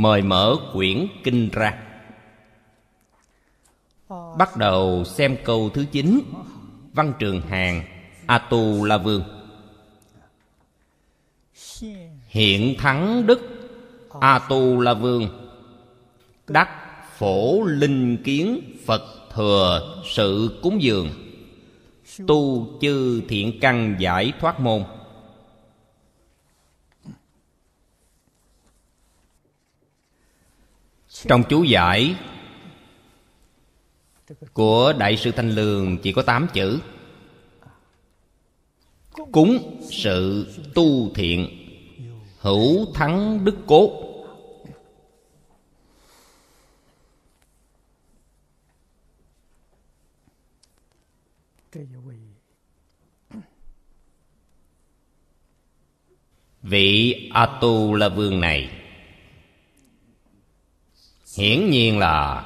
mời mở quyển kinh ra. Bắt đầu xem câu thứ chín, văn trường hàng a tu la vương hiện thắng đức a tu la vương đắc phổ linh kiến phật thừa sự cúng dường. Tu chư thiện căn giải thoát môn. Trong chú giải của đại sư thanh lương chỉ có tám chữ. Cúng sự tu thiện, hữu thắng đức cốt vị a tu la vương này hiển nhiên là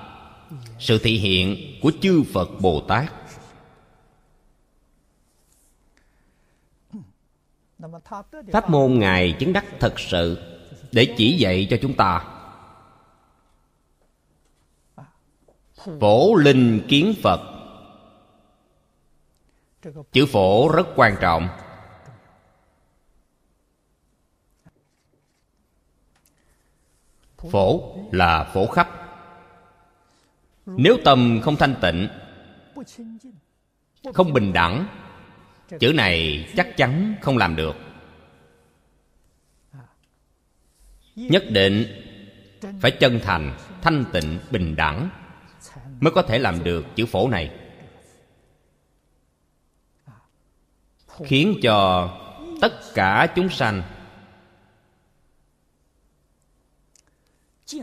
sự thị hiện của chư phật bồ tát. Pháp môn ngài chứng đắc thật sự để chỉ dạy cho chúng ta. Phổ linh kiến phật. Chữ phổ rất quan trọng. Phổ là phổ khắp. Nếu tâm không thanh tịnh, không bình đẳng, chữ này chắc chắn không làm được. Nhất định phải chân thành, thanh tịnh, bình đẳng mới có thể làm được chữ phổ này. Khiến cho tất cả chúng sanh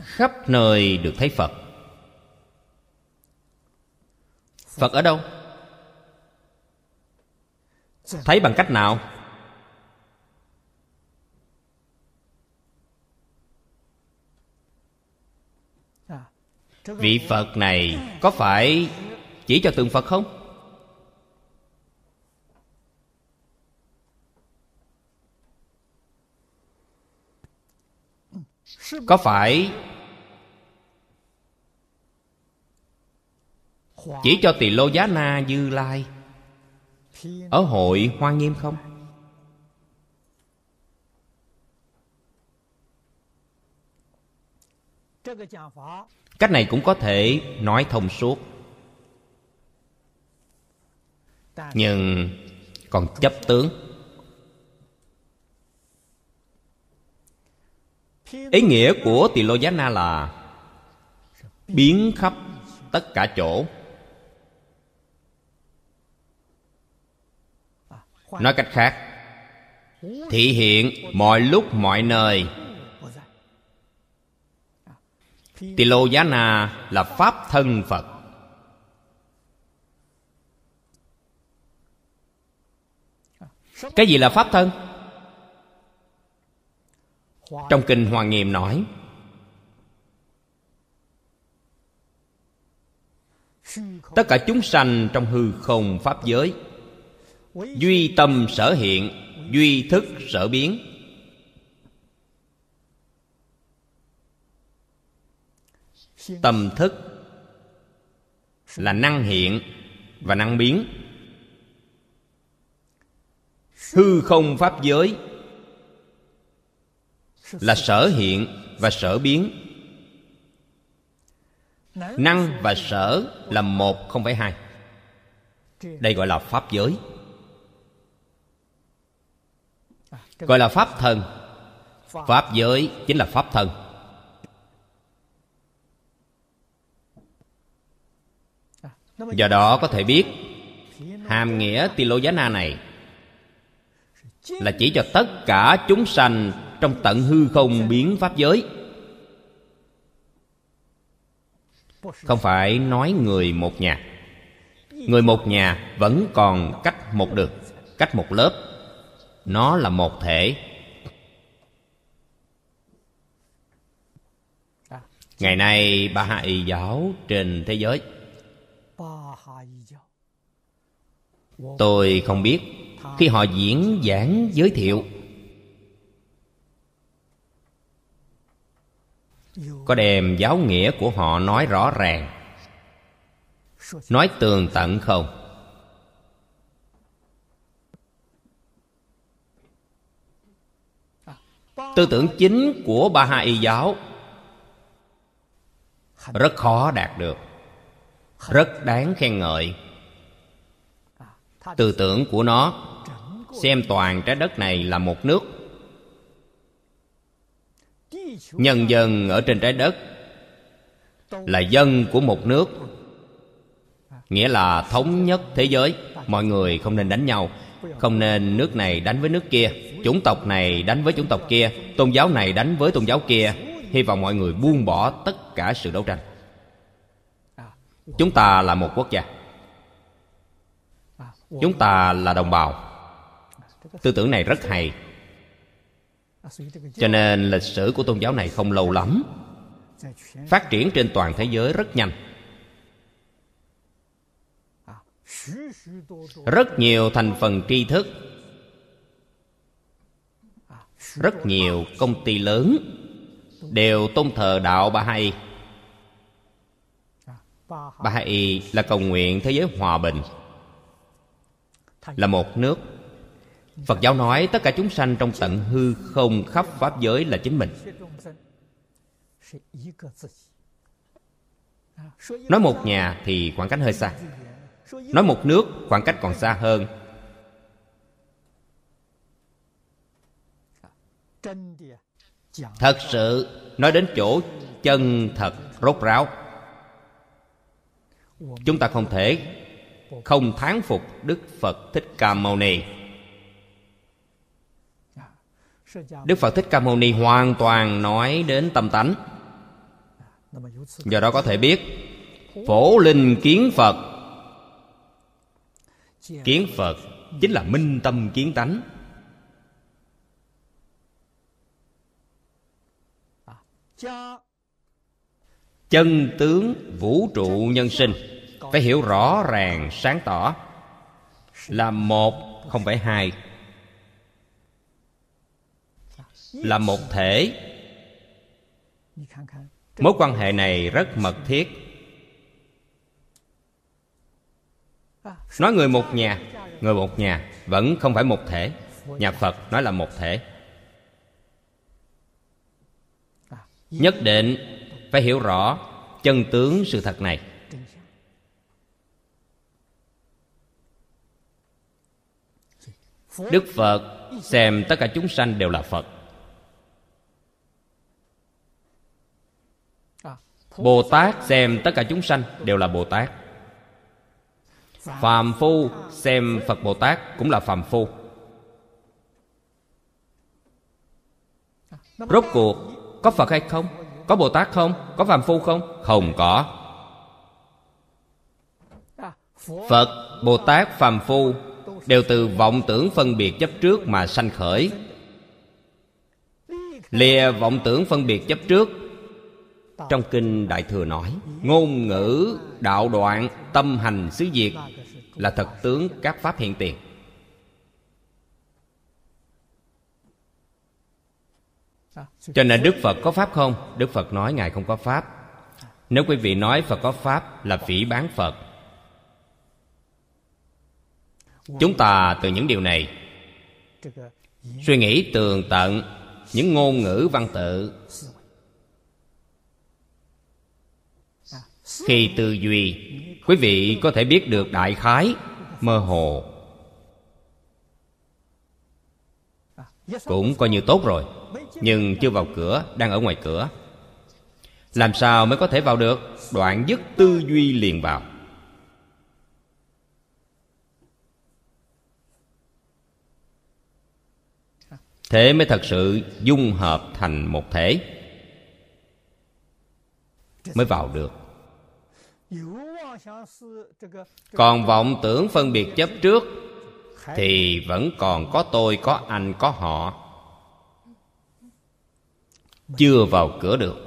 khắp nơi được thấy phật. Phật ở đâu? Thấy bằng cách nào? Vị phật này có phải chỉ cho từng phật không? Có phải chỉ cho tỳ lô giá na như lai ở hội hoa nghiêm không? Cách này cũng có thể nói thông suốt. Nhưng còn chấp tướng ý nghĩa của tỳ lô giá na là biến khắp tất cả chỗ. Nói cách khác, thị hiện mọi lúc, mọi nơi. Tỳ lô giá na là pháp thân phật. Cái gì là pháp thân? Trong kinh hoa nghiêm nói, tất cả chúng sanh trong hư không pháp giới, duy tâm sở hiện, duy thức sở biến. Tâm thức là năng hiện và năng biến. Hư không pháp giới là sở hiện và sở biến. Năng và sở là một không phải hai. Đây gọi là pháp giới. Gọi là pháp thân pháp giới chính là pháp thân do đó có thể biết, hàm nghĩa tỳ lô giá na này là chỉ cho tất cả chúng sanh trong tận hư không biến pháp giới. Không phải nói người một nhà. Người một nhà vẫn còn cách một đường, cách một lớp. Nó là một thể. Ngày nay ba hạ y giáo trên thế giới. Tôi không biết, khi họ diễn giảng giới thiệu có đem giáo nghĩa của họ nói rõ ràng. Nói tường tận không? Tư tưởng chính của ba hai giáo rất khó đạt được, rất đáng khen ngợi. Tư tưởng của nó xem toàn trái đất này là một nước nhân dân ở trên trái đất là dân của một nước, nghĩa là thống nhất thế giới. Mọi người không nên đánh nhau, không nên nước này đánh với nước kia, chủng tộc này đánh với chủng tộc kia, tôn giáo này đánh với tôn giáo kia. Hy vọng mọi người buông bỏ tất cả sự đấu tranh. Chúng ta là một quốc gia. Chúng ta là đồng bào. Tư tưởng này rất hay cho nên lịch sử của tôn giáo này không lâu lắm. Phát triển trên toàn thế giới rất nhanh. Rất nhiều thành phần tri thức. Rất nhiều công ty lớn đều tôn thờ đạo ba hai ba hai là cầu nguyện thế giới hòa bình là một nước phật giáo nói tất cả chúng sanh trong tận hư không khắp pháp giới là chính mình. Nói một nhà thì khoảng cách hơi xa. Nói một nước, khoảng cách còn xa hơn. Thật sự, nói đến chỗ chân thật, rốt ráo. Chúng ta không thể không thán phục đức phật thích ca mâu ni đức phật thích ca mâu ni hoàn toàn nói đến tâm tánh. Do đó có thể biết, phổ linh kiến phật kiến phật chính là minh tâm kiến tánh. Chân tướng vũ trụ nhân sinh, phải hiểu rõ ràng, sáng tỏ là một, không phải hai là một thể. Mối quan hệ này rất mật thiết. Nói người một nhà, người một nhà vẫn không phải một thể. Nhà phật nói là một thể. Nhất định phải hiểu rõ chân tướng sự thật này. Đức phật xem tất cả chúng sanh đều là phật. Bồ tát xem tất cả chúng sanh đều là bồ tát phàm phu xem phật bồ tát cũng là phàm phu. Rốt cuộc, có phật hay không? Có bồ tát không? Có phàm phu không? Không có. Phật bồ tát phàm phu đều từ vọng tưởng phân biệt chấp trước mà sanh khởi. Lìa vọng tưởng phân biệt chấp trước trong kinh đại thừa nói, ngôn ngữ đạo đoạn tâm hành xứ diệt là thật tướng các pháp hiện tiền. Cho nên đức phật có pháp không? Đức phật nói ngài không có pháp. Nếu quý vị nói phật có pháp là phỉ bán phật. Chúng ta từ những điều này suy nghĩ tường tận những ngôn ngữ văn tự khi tư duy, quý vị có thể biết được đại khái, mơ hồ. Cũng coi như tốt rồi, nhưng chưa vào cửa, đang ở ngoài cửa. Làm sao mới có thể vào được? Đoạn dứt tư duy liền vào. Thế mới thật sự dung hợp thành một thể, mới vào được còn vọng tưởng phân biệt chấp trước thì vẫn còn có tôi có anh có họ. Chưa vào cửa được.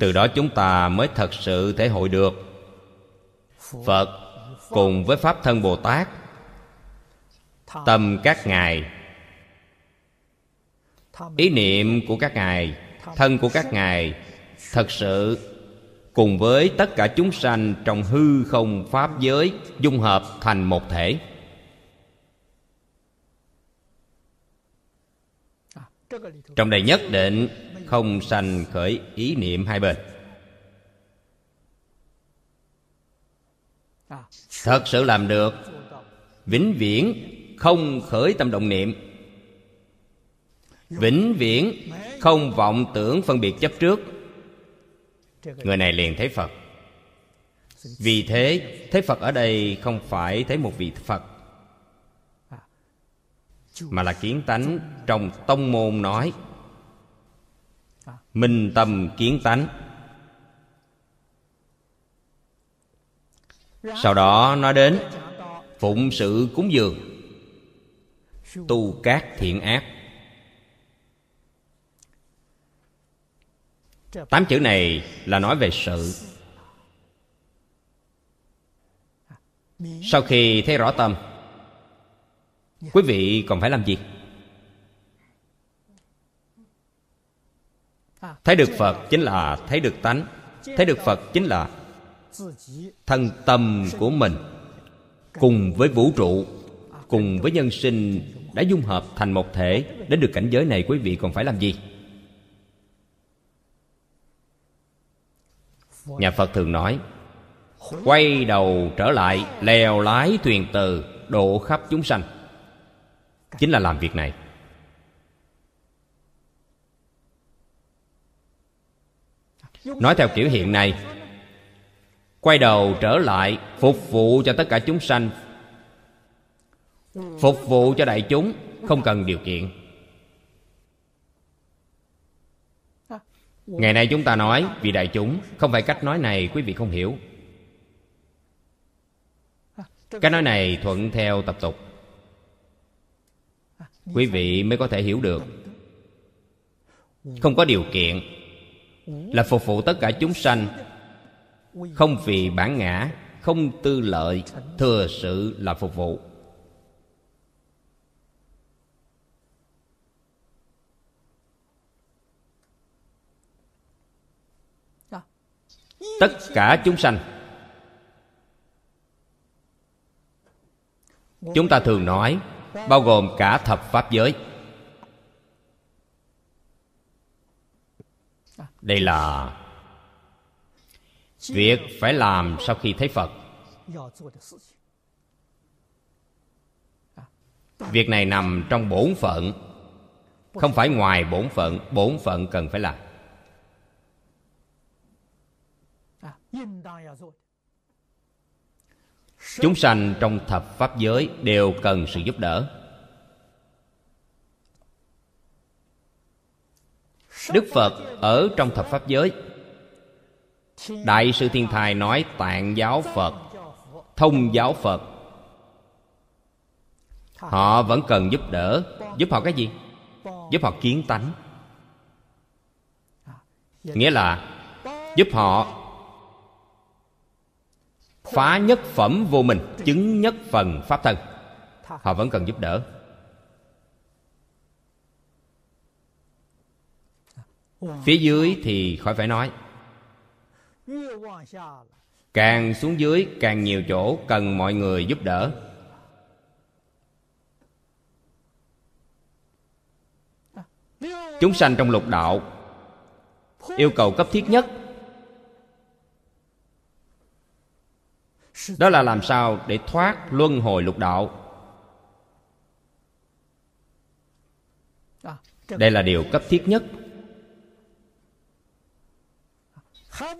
Từ đó chúng ta mới thật sự thể hội được. Phật cùng với pháp thân bồ tát. Tâm các ngài. Ý niệm của các ngài thân của các ngài thật sự, cùng với tất cả chúng sanh trong hư không pháp giới dung hợp thành một thể. Trong đây nhất định không sanh khởi ý niệm hai bên. Thật sự làm được, vĩnh viễn không khởi tâm động niệm. Vĩnh viễn không vọng tưởng phân biệt chấp trước người này liền thấy phật. Vì thế, thấy phật ở đây không phải thấy một vị phật, mà là kiến tánh trong tông môn nói, minh tâm kiến tánh. Sau đó nói đến phụng sự cúng dường, tu các thiện ác. Tám chữ này là nói về sự. Sau khi thấy rõ tâm, quý vị còn phải làm gì? Thấy được phật chính là thấy được tánh, thấy được phật chính là thân tâm của mình, cùng với vũ trụ, cùng với nhân sinh đã dung hợp thành một thể. Đến được cảnh giới này, quý vị còn phải làm gì? Nhà phật thường nói, quay đầu trở lại, lèo lái thuyền từ độ khắp chúng sanh. Chính là làm việc này. Nói theo kiểu hiện nay, quay đầu trở lại phục vụ cho tất cả chúng sanh, phục vụ cho đại chúng, không cần điều kiện. Ngày nay chúng ta nói, vì đại chúng, không phải cách nói này quý vị không hiểu. Cách nói này thuận theo tập tục. Quý vị mới có thể hiểu được. Không có điều kiện là phục vụ tất cả chúng sanh. Không vì bản ngã, không tư lợi, thừa sự là phục vụ. Tất cả chúng sanh. Chúng ta thường nói, bao gồm cả thập pháp giới. Đây là việc phải làm sau khi thấy phật. Việc này nằm trong bổn phận, không phải ngoài bổn phận. Bổn phận cần phải làm. Chúng sanh trong thập pháp giới đều cần sự giúp đỡ. Đức phật ở trong thập pháp giới. Đại sư thiên thai nói tạng giáo phật thông giáo phật. Họ vẫn cần giúp đỡ. giúp họ cái gì? giúp họ kiến tánh. Nghĩa là giúp họ phá nhất phẩm vô mình chứng nhất phần pháp thân. Họ vẫn cần giúp đỡ. Phía dưới thì khỏi phải nói. Càng xuống dưới, càng nhiều chỗ cần mọi người giúp đỡ. Chúng sanh trong lục đạo, yêu cầu cấp thiết nhất đó là làm sao để thoát luân hồi lục đạo? Đây là điều cấp thiết nhất.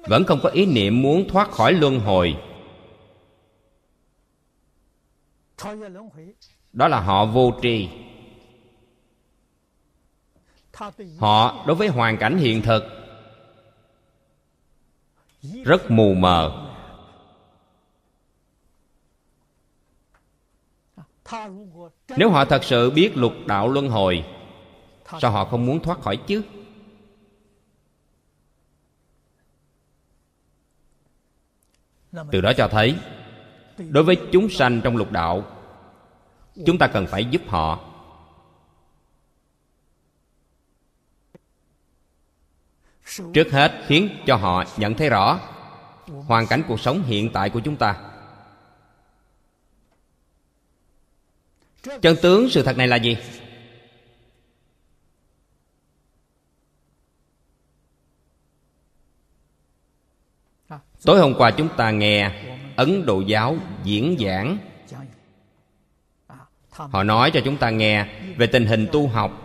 Vẫn không có ý niệm muốn thoát khỏi luân hồi. Đó là họ vô tri. Họ đối với hoàn cảnh hiện thực rất mù mờ nếu họ thật sự biết lục đạo luân hồi, sao họ không muốn thoát khỏi chứ? Từ đó cho thấy, đối với chúng sanh trong lục đạo, chúng ta cần phải giúp họ. Trước hết, khiến cho họ nhận thấy rõ hoàn cảnh cuộc sống hiện tại của chúng ta. Chân tướng sự thật này là gì? Tối hôm qua chúng ta nghe ấn độ giáo diễn giảng. Họ nói cho chúng ta nghe về tình hình tu học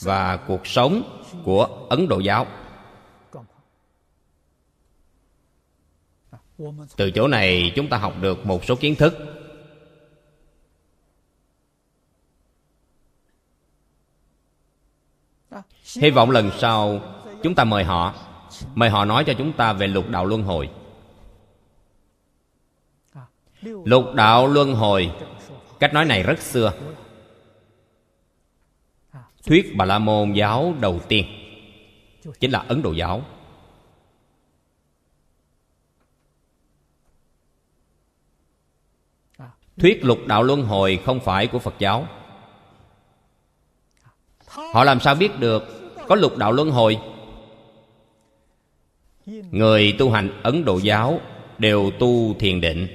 và cuộc sống của ấn độ giáo. Từ chỗ này chúng ta học được một số kiến thức. Hy vọng lần sau chúng ta mời họ. Mời họ nói cho chúng ta về lục đạo luân hồi. Lục đạo luân hồi, cách nói này rất xưa. Thuyết bà la môn giáo đầu tiên chính là ấn độ giáo. Thuyết lục đạo luân hồi không phải của phật giáo. Họ làm sao biết được có lục đạo luân hồi? Người tu hành ấn độ giáo đều tu thiền định.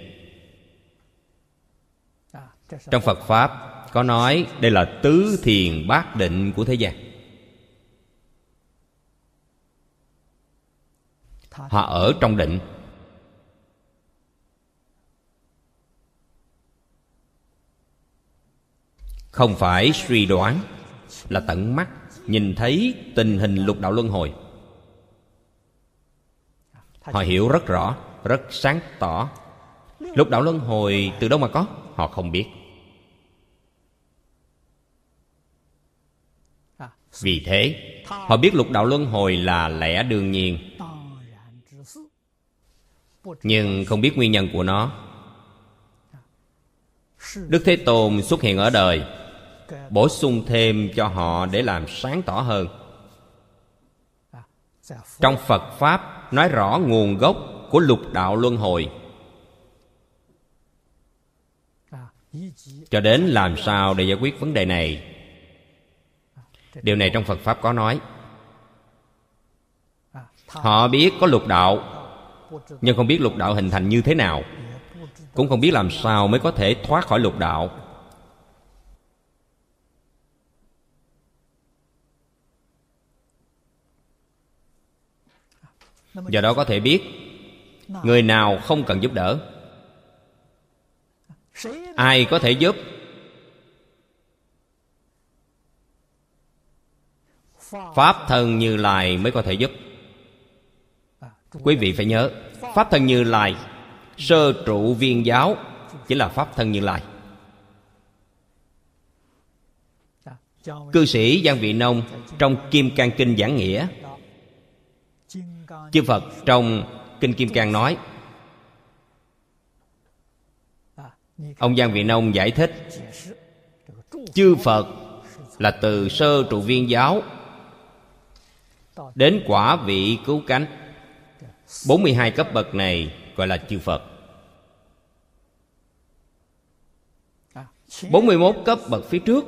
Trong phật pháp có nói đây là tứ thiền bát định của thế gian. Họ ở trong định. Không phải suy đoán, là tận mắt nhìn thấy tình hình lục đạo luân hồi. Họ hiểu rất rõ, rất sáng tỏ. Lục đạo luân hồi từ đâu mà có, họ không biết. Vì thế, họ biết lục đạo luân hồi là lẽ đương nhiên. Nhưng không biết nguyên nhân của nó. Đức thế tôn xuất hiện ở đời bổ sung thêm cho họ để làm sáng tỏ hơn. Trong phật pháp nói rõ nguồn gốc của lục đạo luân hồi. Cho đến làm sao để giải quyết vấn đề này? Điều này trong phật pháp có nói. Họ biết có lục đạo, nhưng không biết lục đạo hình thành như thế nào. Cũng không biết làm sao mới có thể thoát khỏi lục đạo. Do đó có thể biết người nào không cần giúp đỡ. Ai có thể giúp? Pháp thân như lai mới có thể giúp. Quý vị phải nhớ pháp thân như lai sơ trụ viên giáo chính là pháp thân như lai. Cư sĩ giang vị nông trong kim cang kinh giảng nghĩa chư phật trong kinh kim cang nói, ông giang vị nông giải thích, chư phật là từ sơ trụ viên giáo đến quả vị cứu cánh. 42 cấp bậc này gọi là chư Phật. 41 cấp bậc phía trước,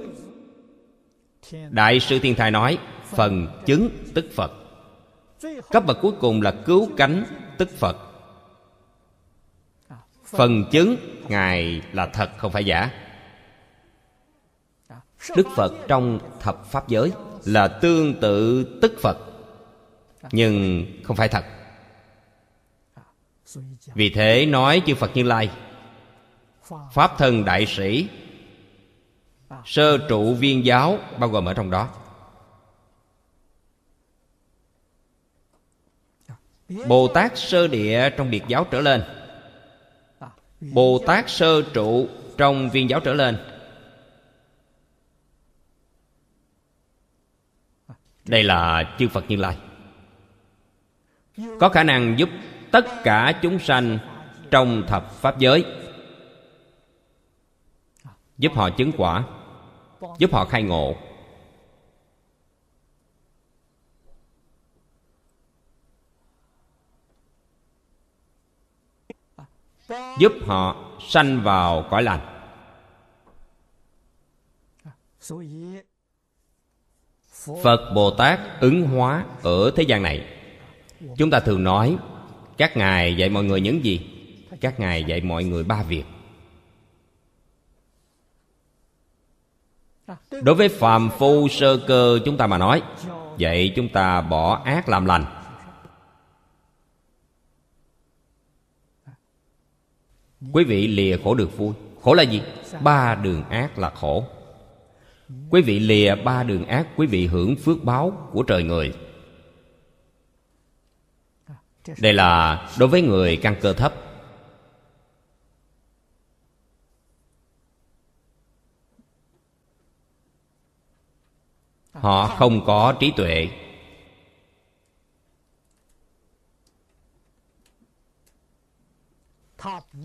Đại sư Thiên Thai nói, Phần chứng tức Phật. Cấp bậc cuối cùng là cứu cánh tức Phật. Phần chứng Ngài là thật không phải giả? Đức Phật trong thập Pháp giới Là tương tự tức Phật, Nhưng không phải thật. Vì thế nói chư Phật Như Lai, Pháp thân đại sĩ, Sơ trụ viên giáo Bao gồm ở trong đó. Bồ Tát sơ địa trong biệt giáo trở lên. Bồ Tát sơ trụ trong viên giáo trở lên. Đây là chư Phật Như Lai. Có khả năng giúp tất cả chúng sanh trong thập pháp giới. Giúp họ chứng quả, giúp họ khai ngộ. Giúp họ sanh vào cõi lành. Phật bồ tát ứng hóa ở thế gian này. Chúng ta thường nói, các ngài dạy mọi người những gì? Các ngài dạy mọi người ba việc. Đối với phàm phu sơ cơ chúng ta mà nói vậy chúng ta bỏ ác làm lành. Quý vị lìa khổ được vui. Khổ là gì? Ba đường ác là khổ. Quý vị lìa ba đường ác quý vị hưởng phước báo của trời người. Đây là đối với người căn cơ thấp. Họ không có trí tuệ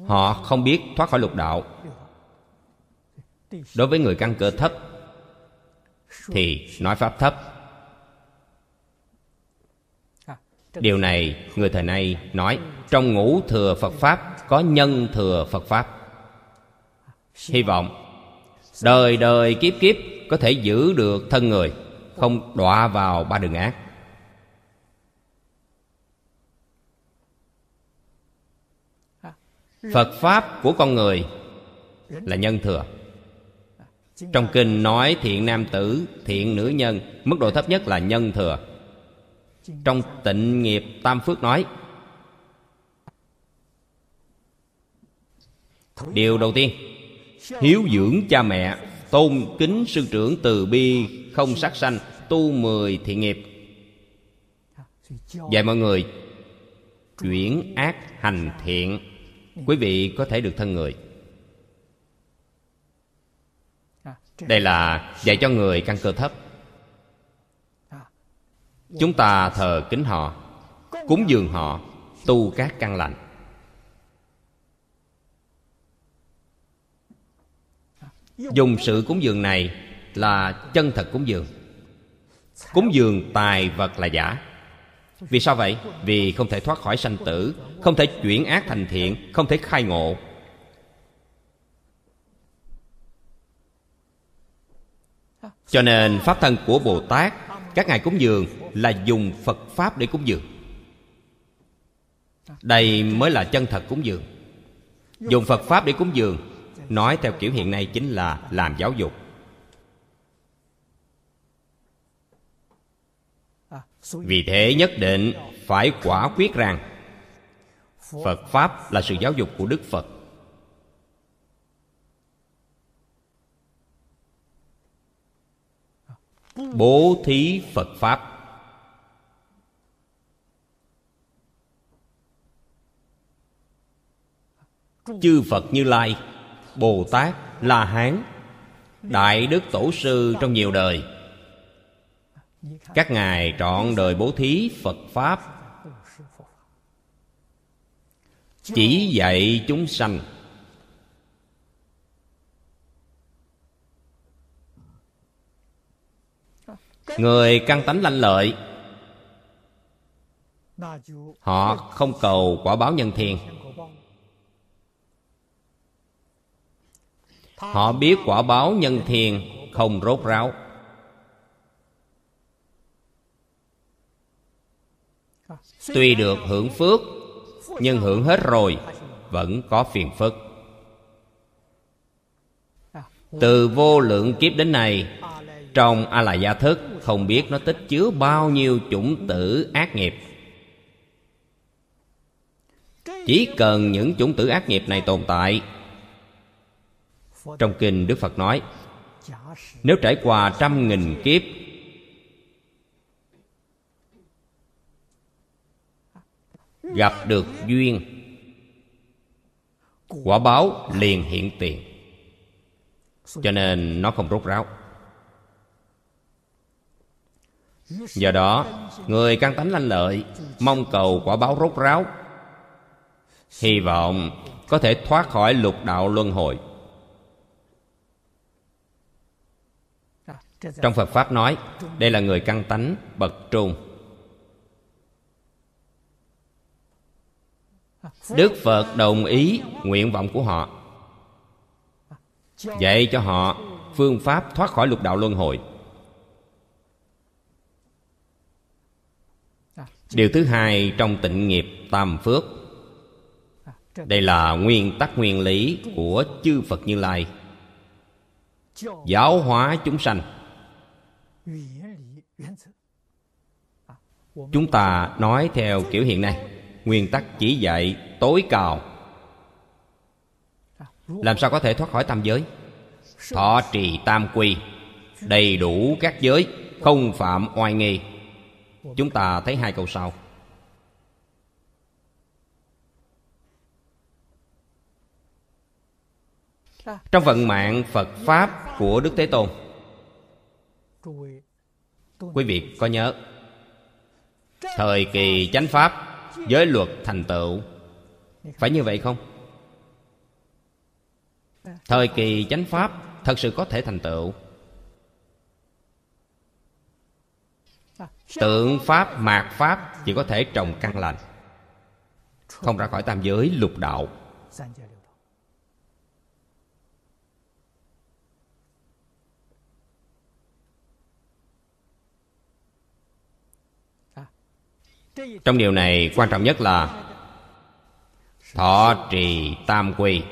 họ không biết thoát khỏi lục đạo. Đối với người căn cơ thấp, thì nói pháp thấp. Điều này người thời nay nói, trong ngũ thừa phật pháp, có nhân thừa phật pháp. Hy vọng, đời đời kiếp kiếp có thể giữ được thân người, không đọa vào ba đường ác. Phật pháp của con người là nhân thừa. Trong kinh nói thiện nam tử, thiện nữ nhân, mức độ thấp nhất là nhân thừa. Trong tịnh nghiệp, tam phước nói, điều đầu tiên, hiếu dưỡng cha mẹ, tôn kính sư trưởng từ bi, không sát sanh, tu mười thiện nghiệp. Dạy mọi người, chuyển ác hành thiện quý vị có thể được thân người. Đây là dạy cho người căn cơ thấp. Chúng ta thờ kính họ, cúng dường họ, tu các căn lành. Dùng sự cúng dường này là chân thật cúng dường. Cúng dường tài vật là giả vì sao vậy? Vì không thể thoát khỏi sanh tử, không thể chuyển ác thành thiện, không thể khai ngộ. Cho nên pháp thân của bồ tát, các ngài cúng dường là dùng phật pháp để cúng dường. Đây mới là chân thật cúng dường. Dùng phật pháp để cúng dường, nói theo kiểu hiện nay chính là làm giáo dục. Vì thế nhất định phải quả quyết rằng phật pháp là sự giáo dục của đức phật. Bố thí phật pháp. Chư phật như lai, bồ tát la hán, đại đức tổ sư trong nhiều đời các ngài trọn đời bố thí phật pháp. Chỉ dạy chúng sanh. Người căn tánh lanh lợi, họ không cầu quả báo nhân thiên họ biết quả báo nhân thiên không rốt ráo. Tuy được hưởng phước, nhưng hưởng hết rồi, vẫn có phiền phức. Từ vô lượng kiếp đến nay, trong a la gia thức, không biết nó tích chứa bao nhiêu chủng tử ác nghiệp. Chỉ cần những chủng tử ác nghiệp này tồn tại, trong kinh đức phật nói, nếu trải qua trăm nghìn kiếp gặp được duyên. Quả báo liền hiện tiền. Cho nên nó không rốt ráo. Do đó, người căn tánh lanh lợi, mong cầu quả báo rốt ráo. Hy vọng có thể thoát khỏi lục đạo luân hồi. Trong phật pháp nói, đây là người căn tánh bậc trung. Đức phật đồng ý nguyện vọng của họ. Dạy cho họ phương pháp thoát khỏi lục đạo luân hồi. Điều thứ hai trong tịnh nghiệp tam phước. Đây là nguyên tắc nguyên lý của chư phật như lai. Giáo hóa chúng sanh. Chúng ta nói theo kiểu hiện nay nguyên tắc chỉ dạy tối cao. Làm sao có thể thoát khỏi tam giới? Thọ trì tam quy, đầy đủ các giới, không phạm oai nghi. Chúng ta thấy hai câu sau. Trong vận mạng phật pháp của đức thế tôn, quý vị có nhớ, thời kỳ chánh pháp giới luật thành tựu. Phải như vậy không? Thời kỳ chánh pháp thật sự có thể thành tựu. Tượng pháp, mạt pháp chỉ có thể trồng căn lành, không ra khỏi tam giới lục đạo. Trong điều này, quan trọng nhất là thọ trì tam quy.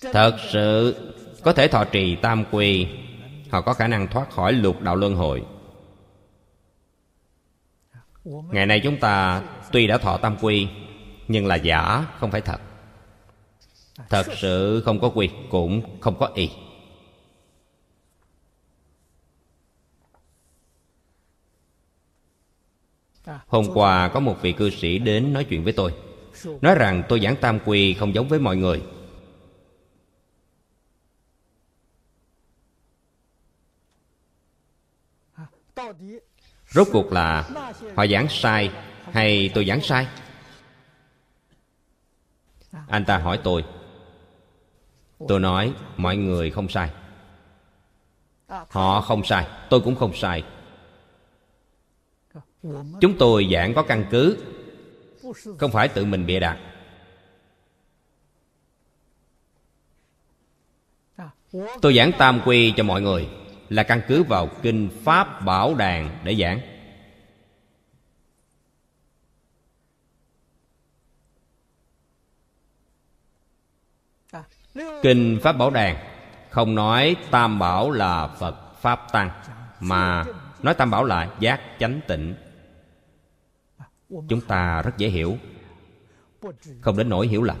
Thật sự có thể thọ trì tam quy, họ có khả năng thoát khỏi lục đạo luân hồi. Ngày nay chúng ta tuy đã thọ tam quy, nhưng là giả không phải thật. Thật sự không có quy, cũng không có y. Hôm qua có một vị cư sĩ đến nói chuyện với tôi. Nói rằng tôi giảng tam quy không giống với mọi người. Rốt cuộc là họ giảng sai hay tôi giảng sai? Anh ta hỏi tôi. Tôi nói, mọi người không sai. Họ không sai, Tôi cũng không sai chúng tôi giảng có căn cứ. Không phải tự mình bịa đặt. Tôi giảng tam quy cho mọi người, là căn cứ vào kinh pháp bảo đàn để giảng. Kinh pháp bảo đàn không nói tam bảo là phật pháp tăng, mà nói tam bảo là giác chánh tịnh chúng ta rất dễ hiểu. Không đến nỗi hiểu lầm.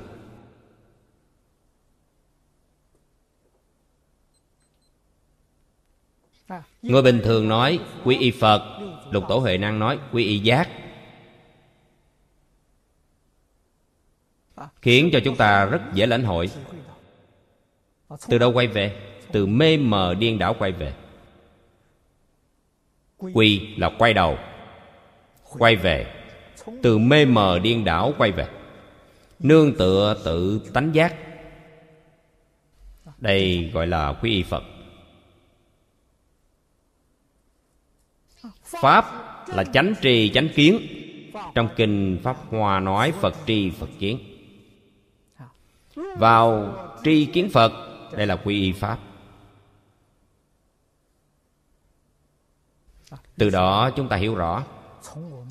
Người bình thường nói, quy y phật. Lục tổ huệ năng nói, quy y giác. Khiến cho chúng ta rất dễ lãnh hội. Từ đâu quay về? Từ mê mờ điên đảo quay về. Quy là quay đầu, quay về từ mê mờ điên đảo quay về. Nương tựa tự tánh giác. Đây gọi là quy y phật. Pháp là chánh trì chánh kiến. Trong kinh pháp hoa nói phật tri, phật kiến. Vào tri kiến phật, đây là quy y pháp. Từ đó chúng ta hiểu rõ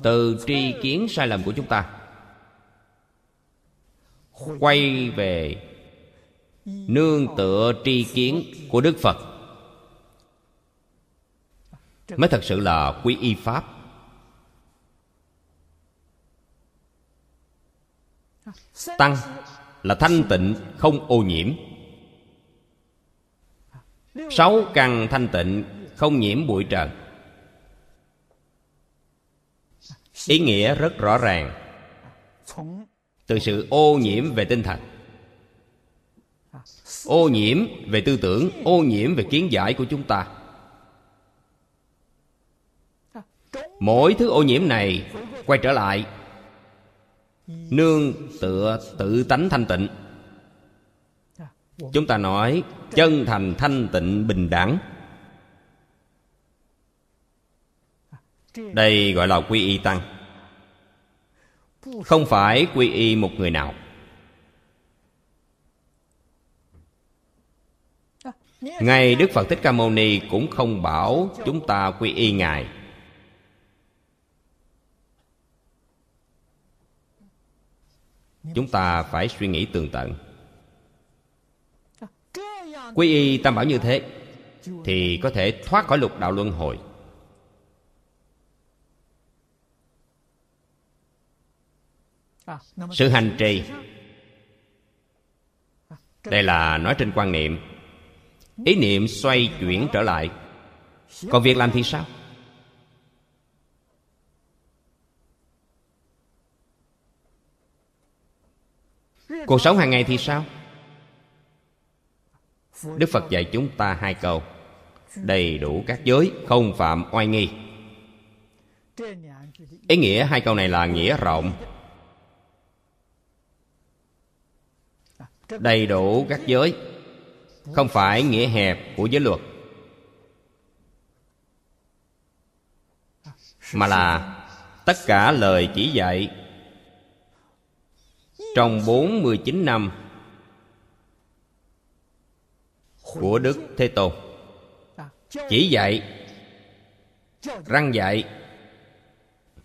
từ tri kiến sai lầm của chúng ta. Quay về nương tựa tri kiến của đức phật. Mới thật sự là quy y pháp. Tăng là thanh tịnh, không ô nhiễm. Sáu căn thanh tịnh, không nhiễm bụi trần. Ý nghĩa rất rõ ràng. Từ sự ô nhiễm về tinh thần. Ô nhiễm về tư tưởng, ô nhiễm về kiến giải của chúng ta. Mỗi thứ ô nhiễm này quay trở lại. Nương tựa tự tánh thanh tịnh. Chúng ta nói chân thành thanh tịnh bình đẳng. Đây gọi là quy y tăng không phải quy y một người nào. Ngay đức phật thích ca mâu ni cũng không bảo chúng ta quy y ngài. Chúng ta phải suy nghĩ tường tận. Quy y tam bảo như thế thì có thể thoát khỏi lục đạo luân hồi. Sự hành trì. Đây là nói trên quan niệm. Ý niệm xoay chuyển trở lại. Còn việc làm thì sao? Cuộc sống hàng ngày thì sao? Đức phật dạy chúng ta hai câu. Đầy đủ các giới, không phạm oai nghi. Ý nghĩa hai câu này là nghĩa rộng. Đầy đủ các giới. Không phải nghĩa hẹp của giới luật, mà là tất cả lời chỉ dạy. Trong 49 năm của Đức Thế Tôn, Chỉ dạy, Răng dạy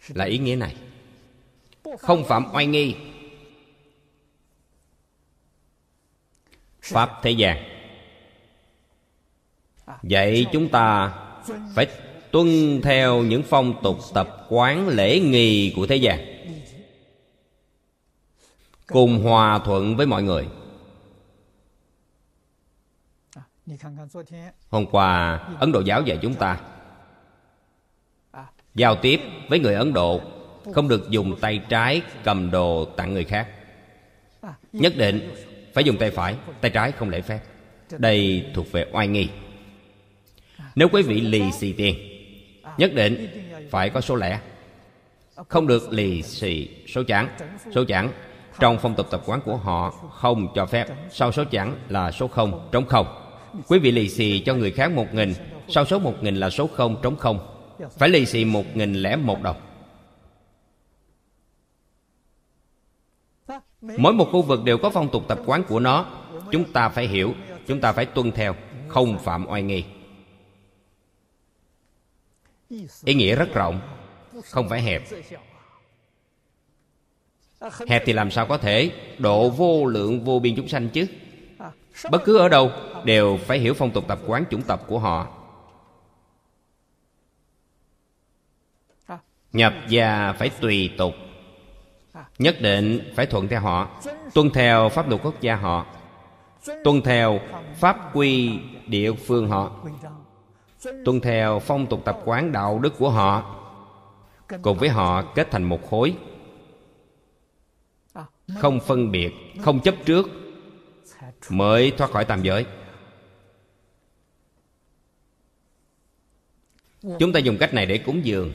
Là ý nghĩa này. Không phạm oai nghi Pháp thế gian. Vậy chúng ta phải tuân theo những phong tục tập quán lễ nghi của thế gian. Cùng hòa thuận với mọi người. Hôm qua, ấn độ giáo dạy chúng ta giao tiếp với người ấn độ không được dùng tay trái cầm đồ tặng người khác. Nhất định phải dùng tay phải, tay trái không lễ phép. Đây thuộc về oai nghi. Nếu quý vị lì xì tiền, nhất định phải có số lẻ. Không được lì xì số chẵn. Số chẵn trong phong tục tập quán của họ không cho phép, sau số chẵn là số không trống không. Quý vị lì xì cho người khác một nghìn, sau số một nghìn là số không trống không. Phải lì xì một nghìn lẻ một đồng. Mỗi một khu vực đều có phong tục tập quán của nó. Chúng ta phải hiểu, chúng ta phải tuân theo, không phạm oai nghi. Ý nghĩa rất rộng, không phải hẹp. Hẹp thì làm sao có thể? Độ vô lượng vô biên chúng sanh chứ. Bất cứ ở đâu, đều phải hiểu phong tục tập quán chủng tập của họ. Nhập gia phải tùy tục nhất định phải thuận theo họ, tuân theo pháp luật quốc gia họ, tuân theo pháp quy địa phương họ, tuân theo phong tục tập quán đạo đức của họ, cùng với họ kết thành một khối. Không phân biệt, không chấp trước mới thoát khỏi tam giới. Chúng ta dùng cách này để cúng dường.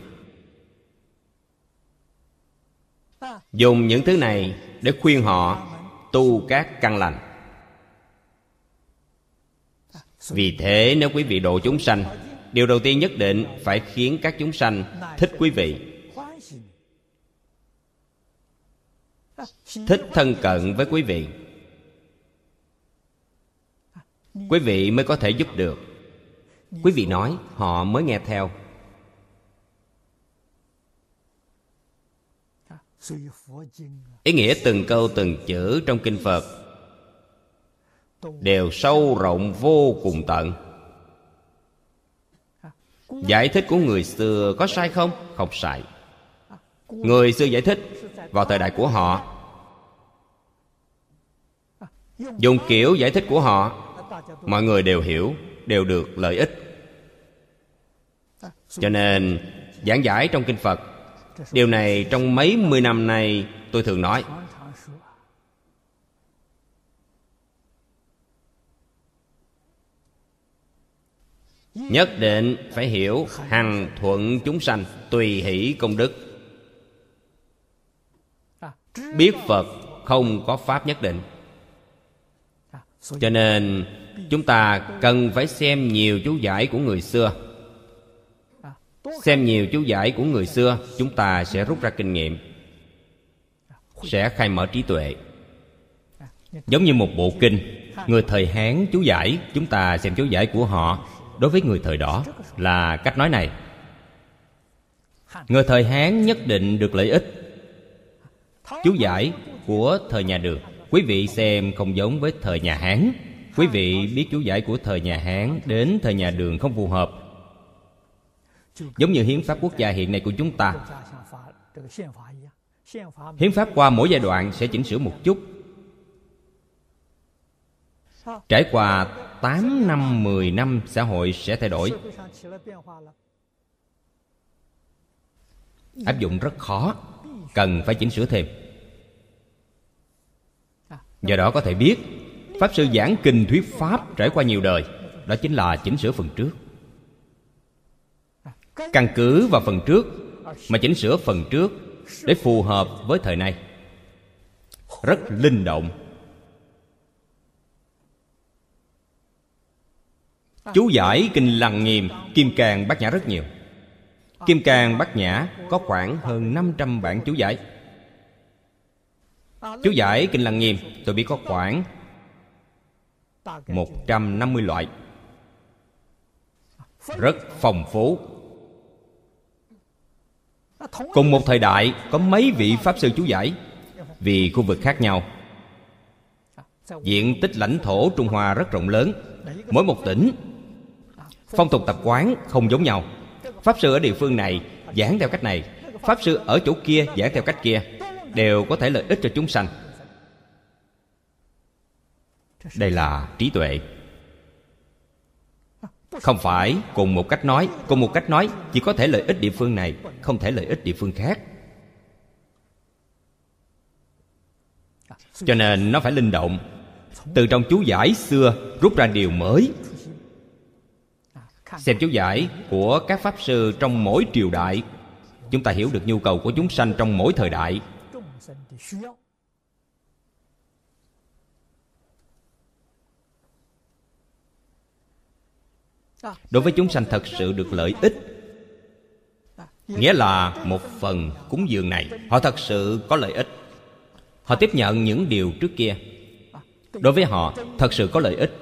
Dùng những thứ này để khuyên họ tu các căn lành. Vì thế nếu quý vị độ chúng sanh, điều đầu tiên nhất định phải khiến các chúng sanh thích quý vị. Thích thân cận với quý vị. Quý vị mới có thể giúp được. Quý vị nói, họ mới nghe theo. Ý nghĩa từng câu từng chữ trong kinh phật đều sâu rộng vô cùng tận. Giải thích của người xưa có sai không? Không sai. Người xưa giải thích vào thời đại của họ. Dùng kiểu giải thích của họ, mọi người đều hiểu, đều được lợi ích. Cho nên, giảng giải trong kinh phật điều này trong mấy mươi năm nay tôi thường nói. Nhất định phải hiểu hằng thuận chúng sanh tùy hỷ công đức. Biết phật không có pháp nhất định. Cho nên chúng ta cần phải xem nhiều chú giải của người xưa xem nhiều chú giải của người xưa, chúng ta sẽ rút ra kinh nghiệm. Sẽ khai mở trí tuệ. Giống như một bộ kinh, người thời hán chú giải, chúng ta xem chú giải của họ. Đối với người thời đó là cách nói này. Người thời hán nhất định được lợi ích. Chú giải của thời nhà đường quý vị xem không giống với thời nhà hán. Quý vị biết chú giải của thời nhà hán đến thời nhà đường không phù hợp giống như hiến pháp quốc gia hiện nay của chúng ta. Hiến pháp qua mỗi giai đoạn sẽ chỉnh sửa một chút. Trải qua 8 năm 10 năm, xã hội sẽ thay đổi. Áp dụng rất khó, cần phải chỉnh sửa thêm. Do đó có thể biết, pháp sư giảng kinh thuyết pháp trải qua nhiều đời, đó chính là chỉnh sửa phần trước căn cứ vào phần trước, mà chỉnh sửa phần trước để phù hợp với thời nay. Rất linh động. Chú giải kinh lăng nghiêm, kim cang bát nhã rất nhiều. Kim cang bát nhã có khoảng hơn 500 bản chú giải. Chú giải kinh lăng nghiêm, tôi biết có khoảng 150 loại. Rất phong phú. Cùng một thời đại có mấy vị Pháp Sư chú giải. Vì khu vực khác nhau. Diện tích lãnh thổ Trung Hoa rất rộng lớn. Mỗi một tỉnh Phong tục tập quán không giống nhau. Pháp Sư ở địa phương này giảng theo cách này. Pháp Sư ở chỗ kia giảng theo cách kia. Đều có thể lợi ích cho chúng sanh. Đây là trí tuệ không phải, cùng một cách nói, cùng một cách nói, chỉ có thể lợi ích địa phương này, không thể lợi ích địa phương khác. Cho nên nó phải linh động. Từ trong chú giải xưa, rút ra điều mới. Xem chú giải của các pháp sư trong mỗi triều đại, chúng ta hiểu được nhu cầu của chúng sanh trong mỗi thời đại. Đối với chúng sanh thật sự được lợi ích, nghĩa là một phần cúng dường này, họ thật sự có lợi ích. Họ tiếp nhận những điều trước kia. Đối với họ, thật sự có lợi ích.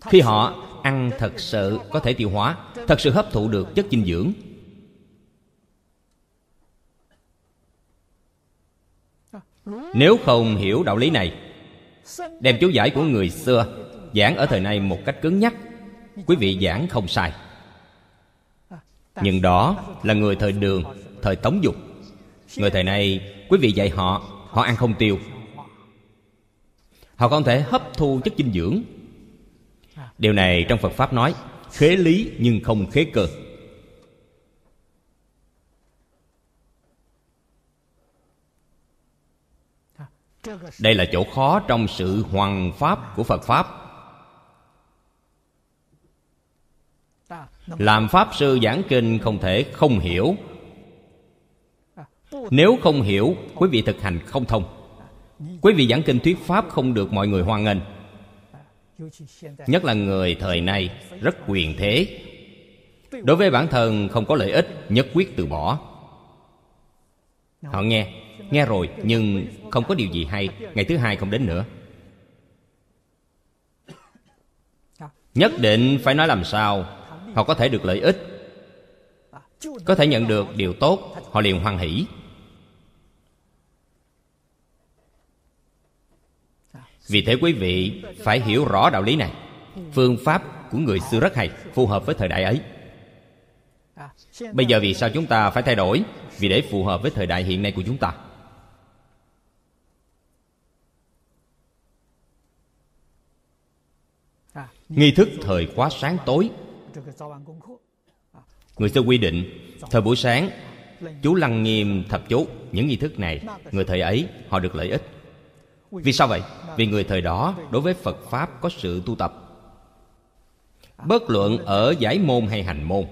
Khi họ ăn thật sự có thể tiêu hóa, thật sự hấp thụ được chất dinh dưỡng. Nếu không hiểu đạo lý này, đem chú giải của người xưa giảng ở thời nay một cách cứng nhắc quý vị giảng không sai. Nhưng đó là người thời đường, thời tống dục. Người thời nay quý vị dạy họ họ ăn không tiêu. Họ không thể hấp thu chất dinh dưỡng. Điều này trong phật pháp nói, khế lý nhưng không khế cơ. Đây là chỗ khó trong sự hoàn pháp của phật pháp. Làm pháp sư giảng kinh không thể không hiểu. Nếu không hiểu, quý vị thực hành không thông. Quý vị giảng kinh thuyết pháp không được mọi người hoan nghênh. Nhất là người thời nay rất quyền thế. Đối với bản thân không có lợi ích, nhất quyết từ bỏ. Họ nghe nghe rồi, nhưng không có điều gì hay. Ngày thứ hai không đến nữa. Nhất định phải nói làm sao? Họ có thể được lợi ích. Có thể nhận được điều tốt, họ liền hoan hỷ. Vì thế quý vị phải hiểu rõ đạo lý này. Phương pháp của người xưa rất hay, phù hợp với thời đại ấy. Bây giờ vì sao chúng ta phải thay đổi? Vì để phù hợp với thời đại hiện nay của chúng ta. Nghi thức thời khóa sáng tối người xưa quy định thời buổi sáng chú lăng nghiêm thập chú những nghi thức này người thời ấy họ được lợi ích. Vì sao vậy? Vì người thời đó đối với phật pháp có sự tu tập. Bất luận ở giải môn hay hành môn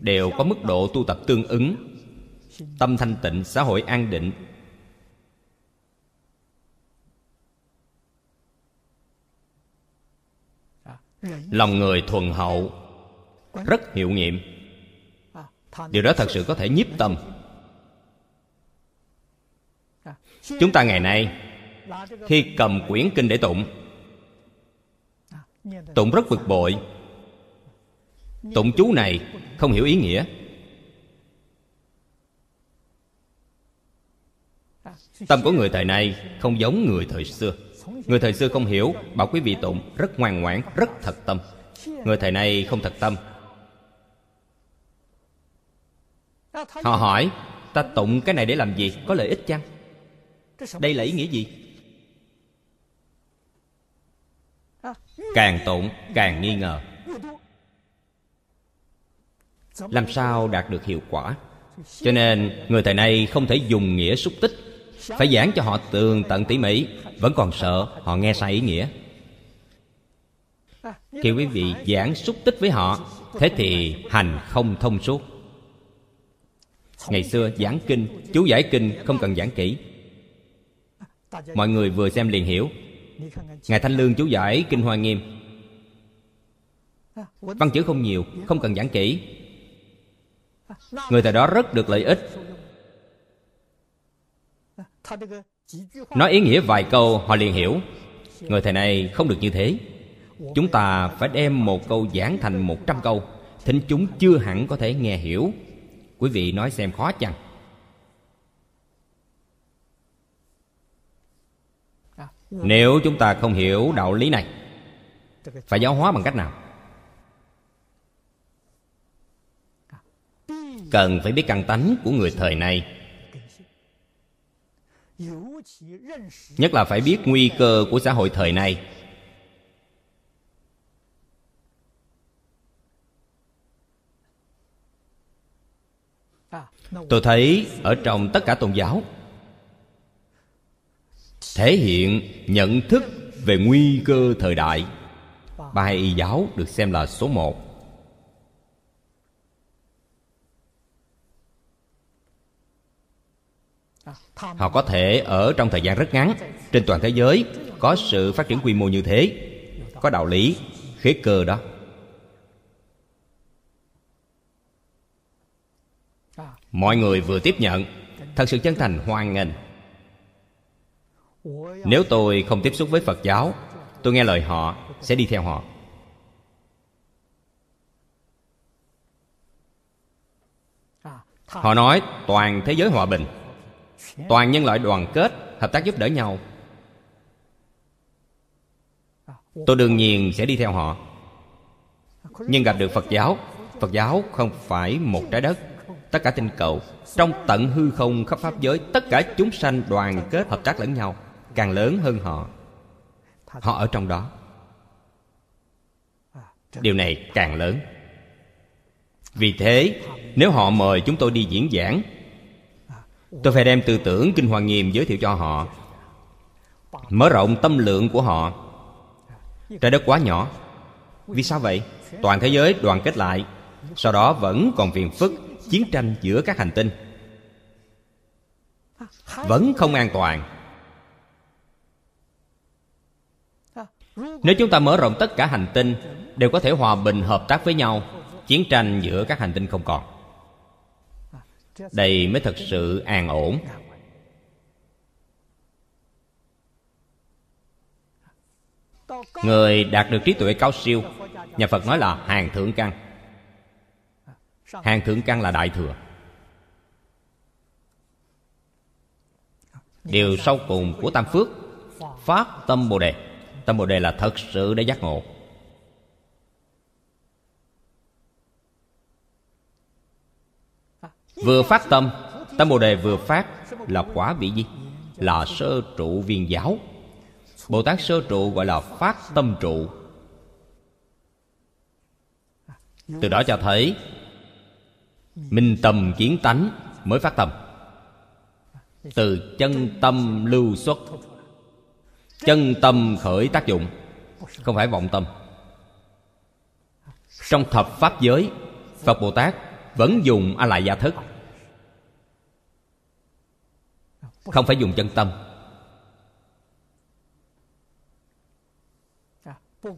đều có mức độ tu tập tương ứng. Tâm thanh tịnh xã hội an định lòng người thuần hậu. Rất hiệu nghiệm. Điều đó thật sự có thể nhiếp tâm. Chúng ta ngày nay, khi cầm quyển kinh để tụng tụng rất bực bội. Tụng chú này không hiểu ý nghĩa. Tâm của người thời nay không giống người thời xưa người thời xưa không hiểu, bảo quý vị tụng, rất ngoan ngoãn, rất thật tâm. Người thời nay không thật tâm. Họ hỏi, ta tụng cái này để làm gì? Có lợi ích chăng? Đây là ý nghĩa gì? Càng tụng, càng nghi ngờ. Làm sao đạt được hiệu quả? Cho nên, người thời nay không thể dùng nghĩa xúc tích phải giảng cho họ tường tận tỉ mỉ. Vẫn còn sợ họ nghe sai ý nghĩa. Khi quý vị giảng xúc tích với họ, thế thì hành không thông suốt. Ngày xưa giảng kinh, chú giải kinh không cần giảng kỹ. Mọi người vừa xem liền hiểu. Ngài thanh lương chú giải kinh hoa nghiêm. Văn chữ không nhiều, không cần giảng kỹ. Người thời đó rất được lợi ích nói ý nghĩa vài câu, họ liền hiểu. Người thời này không được như thế. Chúng ta phải đem một câu giảng thành một trăm câu. Thính chúng chưa hẳn có thể nghe hiểu. Quý vị nói xem khó chăng? Nếu chúng ta không hiểu đạo lý này, phải giáo hóa bằng cách nào? Cần phải biết căn tánh của người thời này nhất là phải biết nguy cơ của xã hội thời này tôi thấy ở trong tất cả tôn giáo, thể hiện nhận thức về nguy cơ thời đại. Bài giáo được xem là số một. Họ có thể ở trong thời gian rất ngắn. Trên toàn thế giới, có sự phát triển quy mô như thế. Có đạo lý, khế cơ đó. Mọi người vừa tiếp nhận, thật sự chân thành hoan nghênh. Nếu tôi không tiếp xúc với phật giáo, tôi nghe lời họ, sẽ đi theo họ. Họ nói, toàn thế giới hòa bình toàn nhân loại đoàn kết, hợp tác giúp đỡ nhau. Tôi đương nhiên sẽ đi theo họ. Nhưng gặp được phật giáo phật giáo không phải một trái đất. Tất cả tinh cầu trong tận hư không khắp pháp giới, tất cả chúng sanh đoàn kết hợp tác lẫn nhau, càng lớn hơn họ. Họ ở trong đó. Điều này càng lớn. Vì thế, nếu họ mời chúng tôi đi diễn giảng tôi phải đem tư tưởng kinh Hoàng nghiêm giới thiệu cho họ. Mở rộng tâm lượng của họ. Trái đất quá nhỏ. Vì sao vậy? Toàn thế giới đoàn kết lại. Sau đó vẫn còn phiền phức chiến tranh giữa các hành tinh. Vẫn không an toàn. Nếu chúng ta mở rộng tất cả hành tinh, đều có thể hòa bình, hợp tác với nhau, chiến tranh giữa các hành tinh không còn đây mới thật sự an ổn. Người đạt được trí tuệ cao siêu, nhà phật nói là hàng thượng căn. Hàng thượng căn là đại thừa. Điều sau cùng của tam phước, phát tâm bồ đề. Tâm bồ đề là thật sự để giác ngộ. Vừa phát tâm tâm bồ đề vừa phát là quả vị gì? Là sơ trụ viên giáo. Bồ tát sơ trụ gọi là phát tâm trụ. Từ đó cho thấy, minh tâm kiến tánh mới phát tâm. Từ chân tâm lưu xuất, chân tâm khởi tác dụng, không phải vọng tâm. Trong thập pháp giới, phật bồ tát vẫn dùng a lại gia thức. Không phải dùng chân tâm.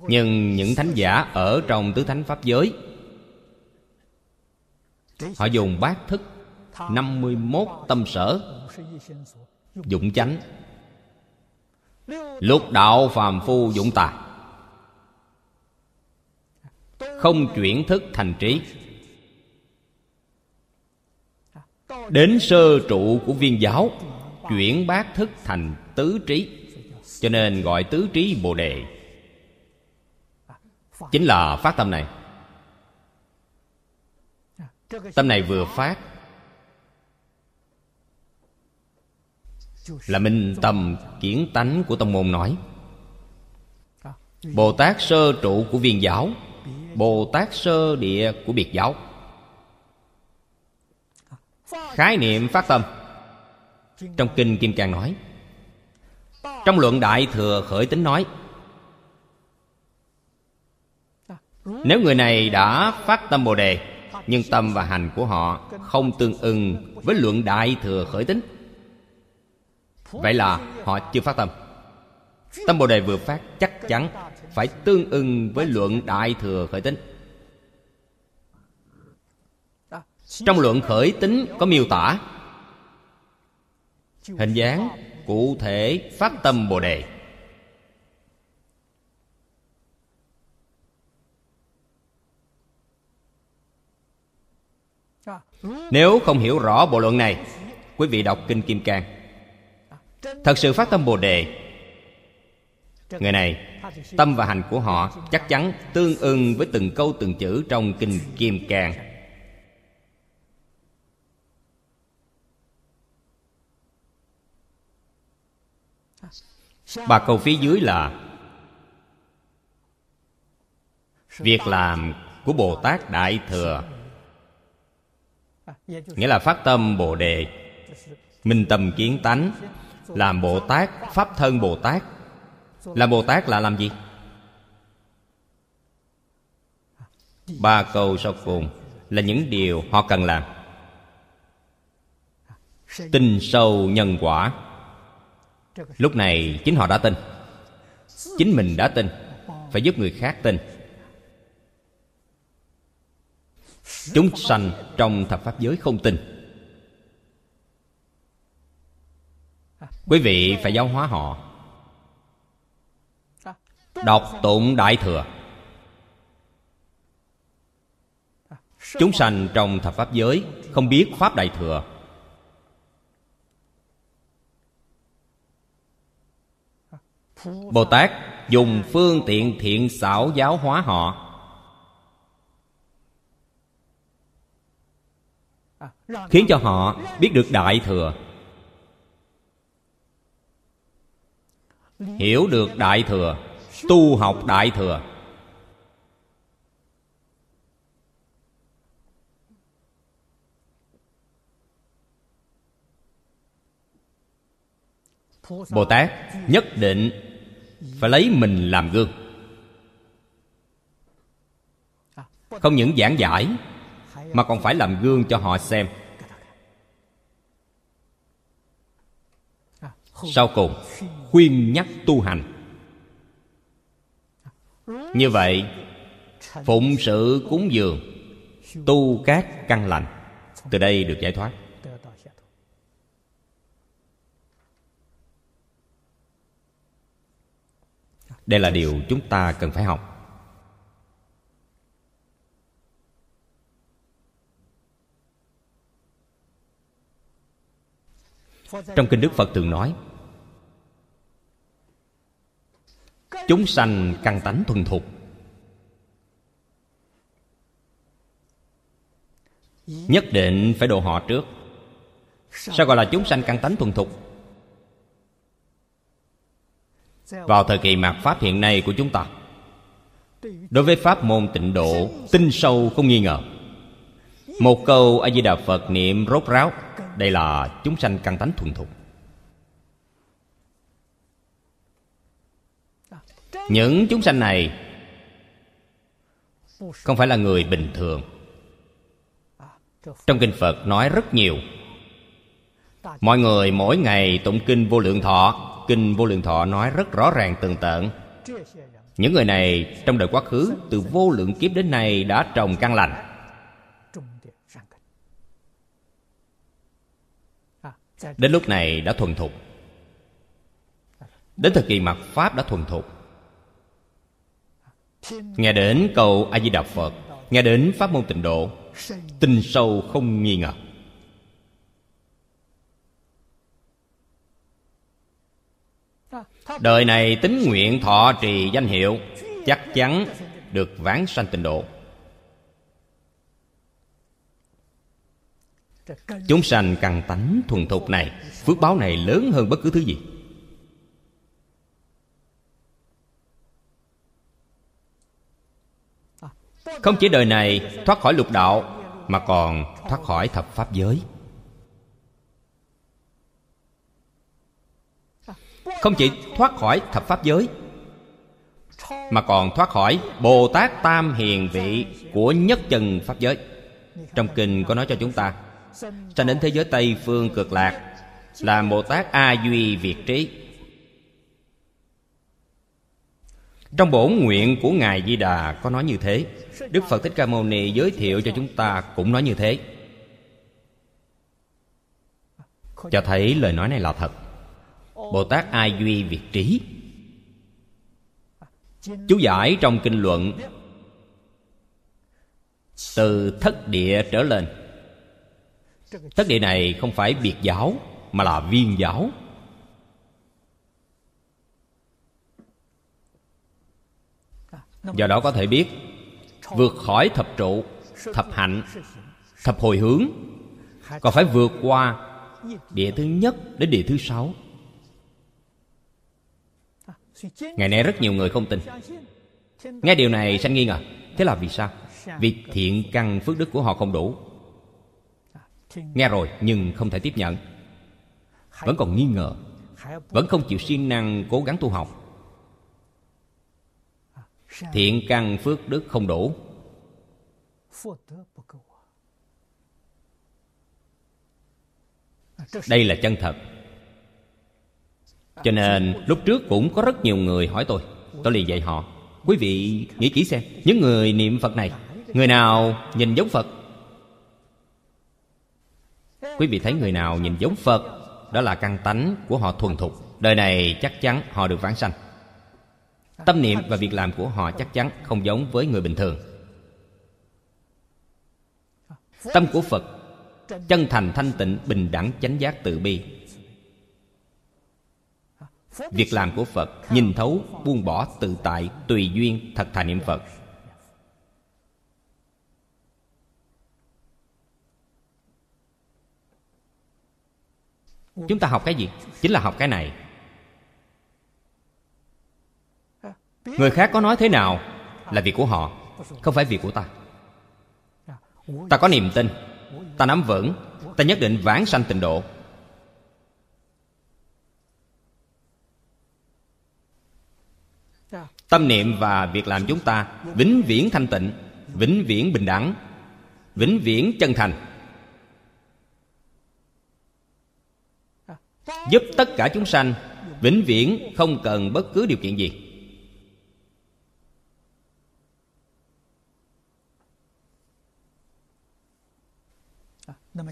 Nhưng những thánh giả ở trong tứ thánh pháp giới, họ dùng bát thức 51 tâm sở Dụng chánh. Lục đạo phàm phu dụng tài. Không chuyển thức thành trí. Đến sơ trụ của viên giáo Chuyển bát thức thành tứ trí. Cho nên gọi tứ trí Bồ Đề. Chính là phát tâm này. Tâm này vừa phát, Là minh tâm kiến tánh của tông môn nói. Bồ Tát sơ trụ của viên giáo, Bồ Tát sơ địa của biệt giáo. Khái niệm phát tâm. Trong Kinh Kim Cang nói, Trong luận Đại Thừa Khởi Tính nói, Nếu người này đã phát tâm Bồ Đề, Nhưng tâm và hành của họ Không tương ưng với luận Đại Thừa Khởi Tính, Vậy là họ chưa phát tâm. Tâm Bồ Đề vừa phát, chắc chắn Phải tương ưng với luận Đại Thừa Khởi Tính. Trong luận khởi tính có miêu tả Hình dáng cụ thể phát tâm Bồ Đề. Nếu không hiểu rõ bộ luận này, Quý vị đọc Kinh Kim Cang. Thật sự phát tâm Bồ Đề, Người này, Tâm và hành của họ chắc chắn tương ưng với từng câu, từng chữ trong Kinh Kim Cang. Ba câu phía dưới là, Việc làm của Bồ Tát Đại Thừa. Nghĩa là phát tâm Bồ Đề, Minh tâm kiến tánh, Làm Bồ Tát, Pháp thân Bồ Tát. Làm Bồ Tát là làm gì? Ba câu sau cùng Là những điều họ cần làm. Tin sâu nhân quả lúc này chính họ đã tin. Chính mình đã tin. Phải giúp người khác tin. Chúng sanh trong thập pháp giới không tin. Quý vị phải giáo hóa họ. Đọc tụng đại thừa. Chúng sanh trong thập pháp giới không biết pháp đại thừa. Bồ tát dùng phương tiện thiện xảo giáo hóa họ. Khiến cho họ biết được đại thừa. Hiểu được đại thừa, tu học đại thừa. Bồ tát nhất định phải lấy mình làm gương. Không những giảng giải, mà còn phải làm gương cho họ xem. Sau cùng, khuyên nhắc tu hành. Như vậy, phụng sự cúng dường, tu các căn lành. Từ đây được giải thoát. Đây là điều chúng ta cần phải học. Trong kinh đức phật thường nói, chúng sanh căn tánh thuần thục. Nhất định phải độ họ trước. Sao gọi là chúng sanh căn tánh thuần thục? Vào thời kỳ mạt pháp hiện nay của chúng ta, đối với pháp môn tịnh độ, tinh sâu không nghi ngờ. Một câu a di đà phật niệm rốt ráo, đây là chúng sanh căn tánh thuần thục. Những chúng sanh này không phải là người bình thường. Trong kinh phật nói rất nhiều. Mọi người mỗi ngày tụng kinh vô lượng thọ kinh vô lượng thọ nói rất rõ ràng tường tận. Những người này trong đời quá khứ, từ vô lượng kiếp đến nay đã trồng căn lành. Đến lúc này đã thuần thục. Đến thời kỳ mặt pháp đã thuần thục. Nghe đến cầu a di đà phật, nghe đến pháp môn tịnh độ, tinh sâu không nghi ngờ. Đời này tính nguyện thọ trì danh hiệu, chắc chắn được vãng sanh tịnh độ. Chúng sanh căn tánh thuần thục này, phước báo này lớn hơn bất cứ thứ gì. Không chỉ đời này thoát khỏi lục đạo, mà còn thoát khỏi thập pháp giới. Không chỉ thoát khỏi thập pháp giới, mà còn thoát khỏi bồ tát tam hiền vị của nhất chân pháp giới. Trong kinh có nói cho chúng ta sanh đến thế giới tây phương cực lạc là bồ tát a duy việt trí? Trong bổn nguyện của ngài di đà có nói như thế. Đức phật thích ca mâu ni giới thiệu cho chúng ta cũng nói như thế. Cho thấy lời nói này là thật bồ tát a duy việt trí. Chú giải trong kinh luận, từ thất địa trở lên. Thất địa này không phải biệt giáo, mà là viên giáo. Do đó có thể biết, vượt khỏi thập trụ, thập hạnh, thập hồi hướng, còn phải vượt qua địa thứ nhất đến địa thứ sáu ngày nay rất nhiều người không tin. Nghe điều này, sanh nghi ngờ. Thế là vì sao? Vì thiện căn phước đức của họ không đủ. Nghe rồi, nhưng không thể tiếp nhận. Vẫn còn nghi ngờ. Vẫn không chịu siêng năng cố gắng tu học. Thiện căn phước đức không đủ. Đây là chân thật cho nên, lúc trước cũng có rất nhiều người hỏi tôi. Tôi liền dạy họ, quý vị nghĩ kỹ xem, những người niệm phật này, người nào nhìn giống phật? Quý vị thấy người nào nhìn giống phật, đó là căn tánh của họ thuần thục. Đời này chắc chắn họ được vãng sanh. Tâm niệm và việc làm của họ chắc chắn không giống với người bình thường. Tâm của phật chân thành thanh tịnh, bình đẳng, chánh giác tự bi việc làm của phật nhìn thấu, buông bỏ tự tại, tùy duyên, thật thà niệm phật. Chúng ta học cái gì? Chính là học cái này. Người khác có nói thế nào là việc của họ, không phải việc của ta. Ta có niềm tin, ta nắm vững, ta nhất định vãng sanh tịnh độ. Tâm niệm và việc làm chúng ta vĩnh viễn thanh tịnh, vĩnh viễn bình đẳng, vĩnh viễn chân thành. Giúp tất cả chúng sanh vĩnh viễn không cần bất cứ điều kiện gì.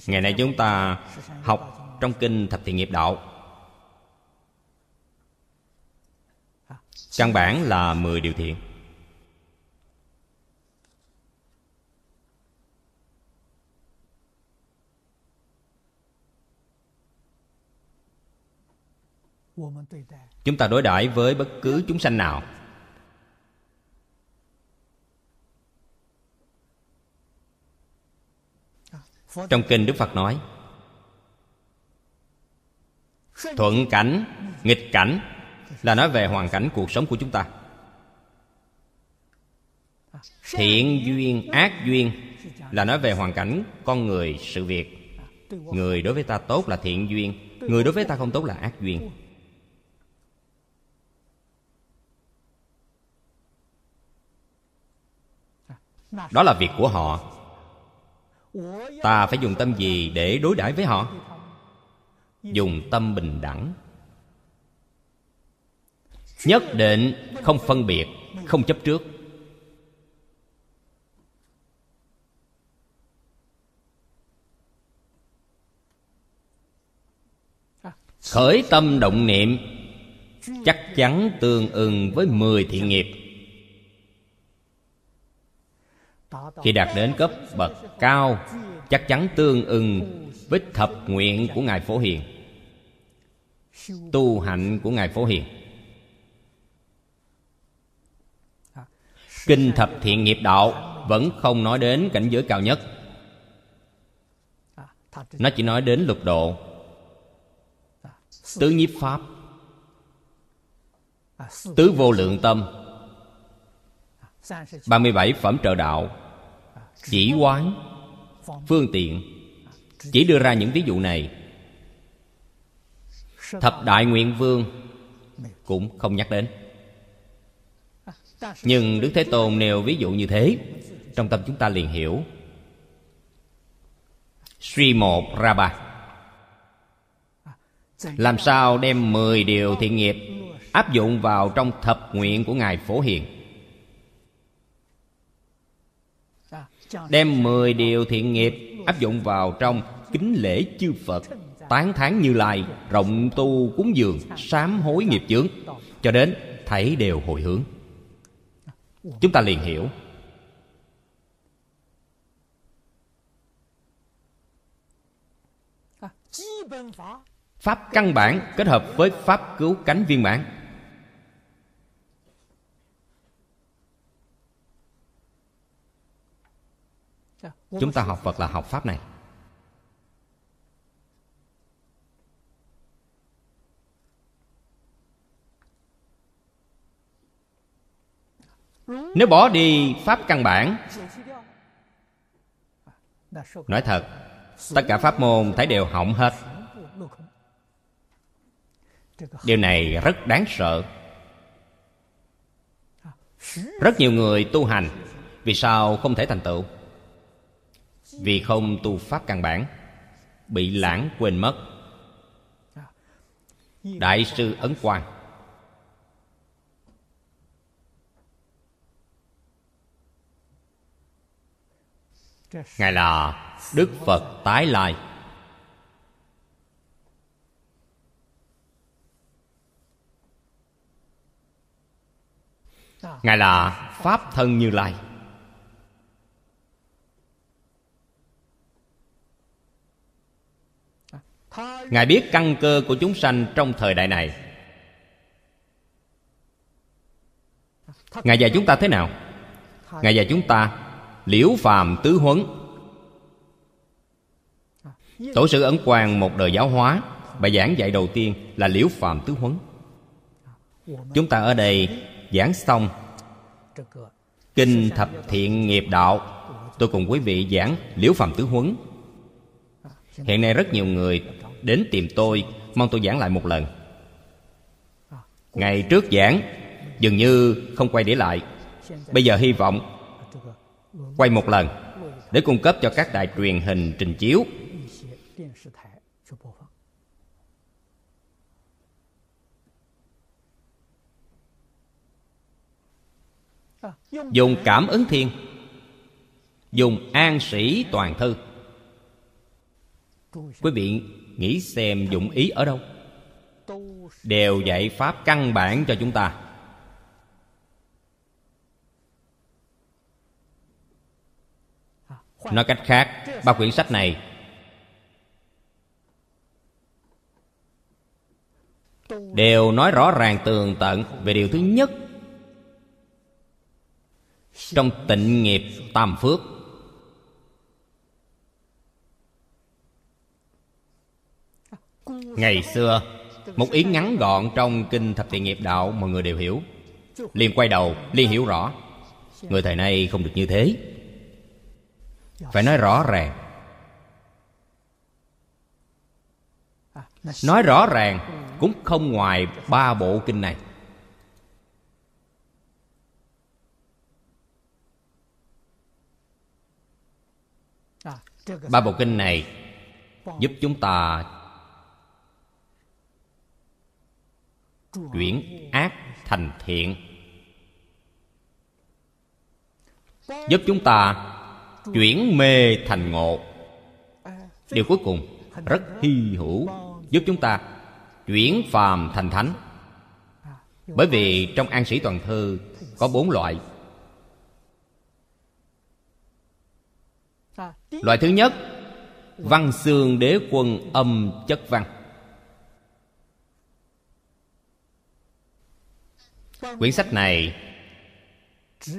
Ngày nay chúng ta học trong kinh thập thiện nghiệp đạo. Căn bản là 10 điều thiện. Chúng ta đối đãi với bất cứ chúng sanh nào. Trong kinh đức phật nói, thuận cảnh, nghịch cảnh là nói về hoàn cảnh cuộc sống của chúng ta. Thiện duyên, ác duyên là nói về hoàn cảnh con người, sự việc. Người đối với ta tốt là thiện duyên, người đối với ta không tốt là ác duyên. Đó là việc của họ. Ta phải dùng tâm gì để đối đãi với họ? Dùng tâm bình đẳng nhất định không phân biệt, không chấp trước. Khởi tâm động niệm, chắc chắn tương ưng với 10 thiện nghiệp. Khi đạt đến cấp bậc cao, chắc chắn tương ưng với thập nguyện của ngài phổ hiền. Tu hạnh của ngài phổ hiền. Kinh thập thiện nghiệp đạo vẫn không nói đến cảnh giới cao nhất. Nó chỉ nói đến lục độ. Tứ nhiếp pháp. Tứ vô lượng tâm. 37 phẩm trợ đạo. Chỉ quán. Phương tiện. Chỉ đưa ra những ví dụ này. Thập đại nguyện vương Cũng không nhắc đến. Nhưng Đức Thế Tôn nêu ví dụ như thế. Trong tâm chúng ta liền hiểu. Suy một ra ba Làm sao đem 10 điều thiện nghiệp Áp dụng vào trong thập nguyện của Ngài Phổ Hiền? Đem 10 điều thiện nghiệp áp dụng vào trong kính lễ chư Phật, Tán thán như lai, Rộng tu cúng dường, Sám hối nghiệp chướng. Cho đến thấy đều hồi hướng. Chúng ta liền hiểu. Pháp căn bản kết hợp với Pháp cứu cánh viên mãn. Chúng ta học Phật là học Pháp này. Nếu bỏ đi Pháp căn bản, Nói thật, Tất cả pháp môn thấy đều hỏng hết. Điều này rất đáng sợ. Rất nhiều người tu hành, Vì sao không thể thành tựu? Vì không tu pháp căn bản, Bị lãng quên mất. Đại sư Ấn Quang Ngài là Đức Phật tái lai. Ngài là Pháp thân Như Lai. Ngài biết căn cơ của chúng sanh trong thời đại này. Ngài dạy chúng ta thế nào? Ngài dạy chúng ta Liễu phàm tứ huấn. Tổ sư Ấn Quang một đời giáo hóa. Bài giảng dạy đầu tiên là liễu phàm tứ huấn. Chúng ta ở đây giảng xong Kinh thập thiện nghiệp đạo. Tôi cùng quý vị giảng liễu phàm tứ huấn. Hiện nay rất nhiều người đến tìm tôi, Mong tôi giảng lại một lần. Ngày trước giảng, Dường như không quay để lại. Bây giờ hy vọng Quay một lần, Để cung cấp cho các đài truyền hình trình chiếu. Dùng cảm ứng thiên. Dùng an sĩ toàn thư. Quý vị nghĩ xem dụng ý ở đâu? Đều dạy pháp căn bản cho chúng ta. Nói cách khác Ba quyển sách này Đều nói rõ ràng tường tận Về điều thứ nhất Trong tịnh nghiệp tam phước. Ngày xưa Một ý ngắn gọn trong Kinh Thập Thiện Nghiệp Đạo Mọi người đều hiểu. Liền quay đầu, liền hiểu rõ. Người thời nay không được như thế phải nói rõ ràng. Nói rõ ràng cũng không ngoài ba bộ kinh này. Ba bộ kinh này giúp chúng ta chuyển ác thành thiện. Giúp chúng ta chuyển mê thành ngộ. Điều cuối cùng, rất hy hữu giúp chúng ta chuyển phàm thành thánh. Bởi vì trong an sĩ toàn thư có bốn loại. Loại thứ nhất, văn xương đế quân âm chất văn. Quyển sách này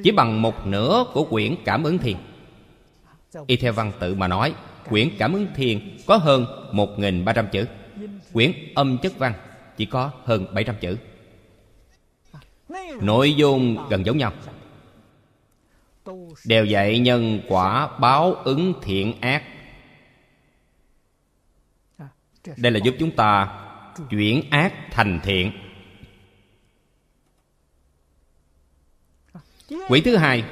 chỉ bằng một nửa của quyển cảm ứng thiền y theo văn tự mà nói, quyển cảm ứng thiền có hơn 1.300 chữ. Quyển âm chất văn chỉ có hơn 700 chữ. Nội dung gần giống nhau. Đều dạy nhân quả báo ứng thiện ác. Đây là giúp chúng ta chuyển ác thành thiện. Quyển thứ hai,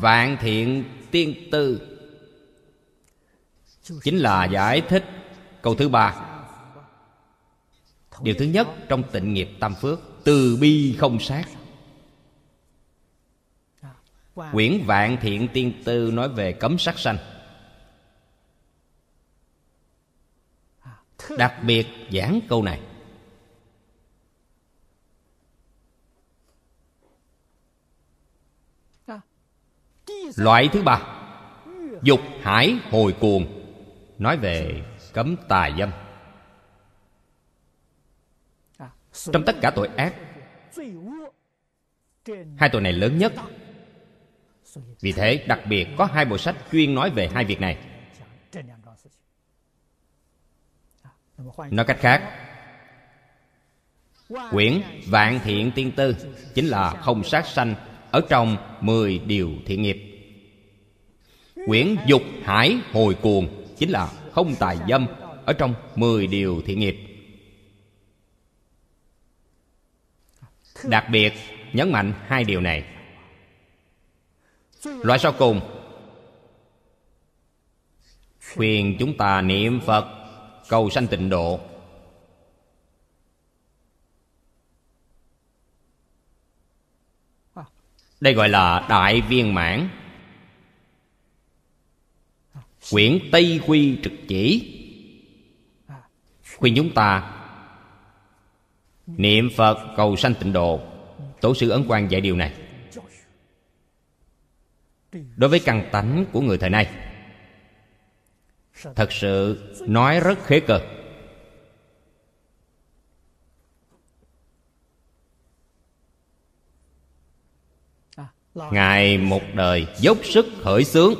Vạn thiện tiên tư Chính là giải thích câu thứ ba. Điều thứ nhất trong tịnh nghiệp tam phước, Từ bi không sát. Quyển Vạn Thiện Tiên Tư nói về cấm sát sanh. Đặc biệt giảng câu này. Loại thứ ba. Dục hải hồi cuồng. Nói về cấm tà dâm. Trong tất cả tội ác, Hai tội này lớn nhất. Vì thế, đặc biệt có hai bộ sách chuyên nói về hai việc này. Nói cách khác, Quyển Vạn Thiện Tiên Tư Chính là không sát sanh Ở trong 10 điều thiện nghiệp. Quyển Dục Hải Hồi Cuồng, Chính là không tài dâm, Ở trong 10 điều thiện nghiệp. Đặc biệt, nhấn mạnh hai điều này. Loại sau cùng. Khuyên chúng ta niệm Phật, Cầu sanh tịnh độ. Đây gọi là đại viên mãn. Quyển Tây Quy trực chỉ. Khuyên chúng ta Niệm Phật cầu sanh tịnh độ. Tổ sư Ấn Quang dạy điều này. Đối với căn tánh của người thời nay, Thật sự nói rất khế cơ. Ngài một đời dốc sức khởi xướng.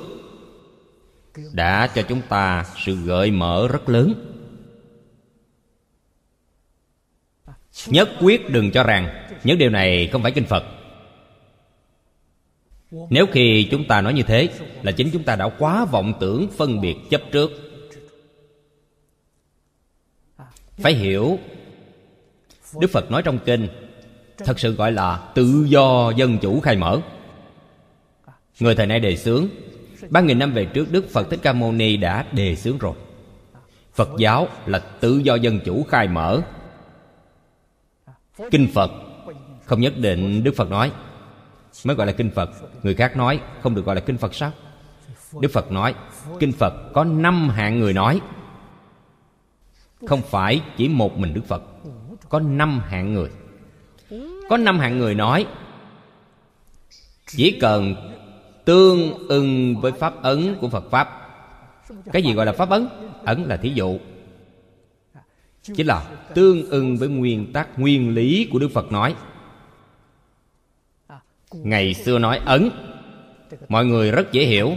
Đã cho chúng ta sự gợi mở rất lớn. Nhất quyết đừng cho rằng Những điều này không phải kinh Phật. Nếu khi chúng ta nói như thế, Là chính chúng ta đã quá vọng tưởng phân biệt chấp trước. Phải hiểu, Đức Phật nói trong kinh, Thật sự gọi là tự do dân chủ khai mở. Người thời nay đề xướng Ba nghìn năm về trước, Đức Phật Thích Ca Mâu Ni đã đề xướng rồi. Phật giáo là tự do dân chủ khai mở. Kinh Phật Không nhất định Đức Phật nói, Mới gọi là Kinh Phật. Người khác nói không được gọi là Kinh Phật sao? Đức Phật nói, Kinh Phật có năm hạng người nói. Không phải chỉ một mình Đức Phật, Có năm hạng người. Có năm hạng người nói, Chỉ cần tương ưng với pháp ấn của Phật Pháp. Cái gì gọi là pháp ấn? Ấn là thí dụ. Chính là tương ưng với nguyên tắc, nguyên lý của Đức Phật nói. Ngày xưa nói ấn, Mọi người rất dễ hiểu.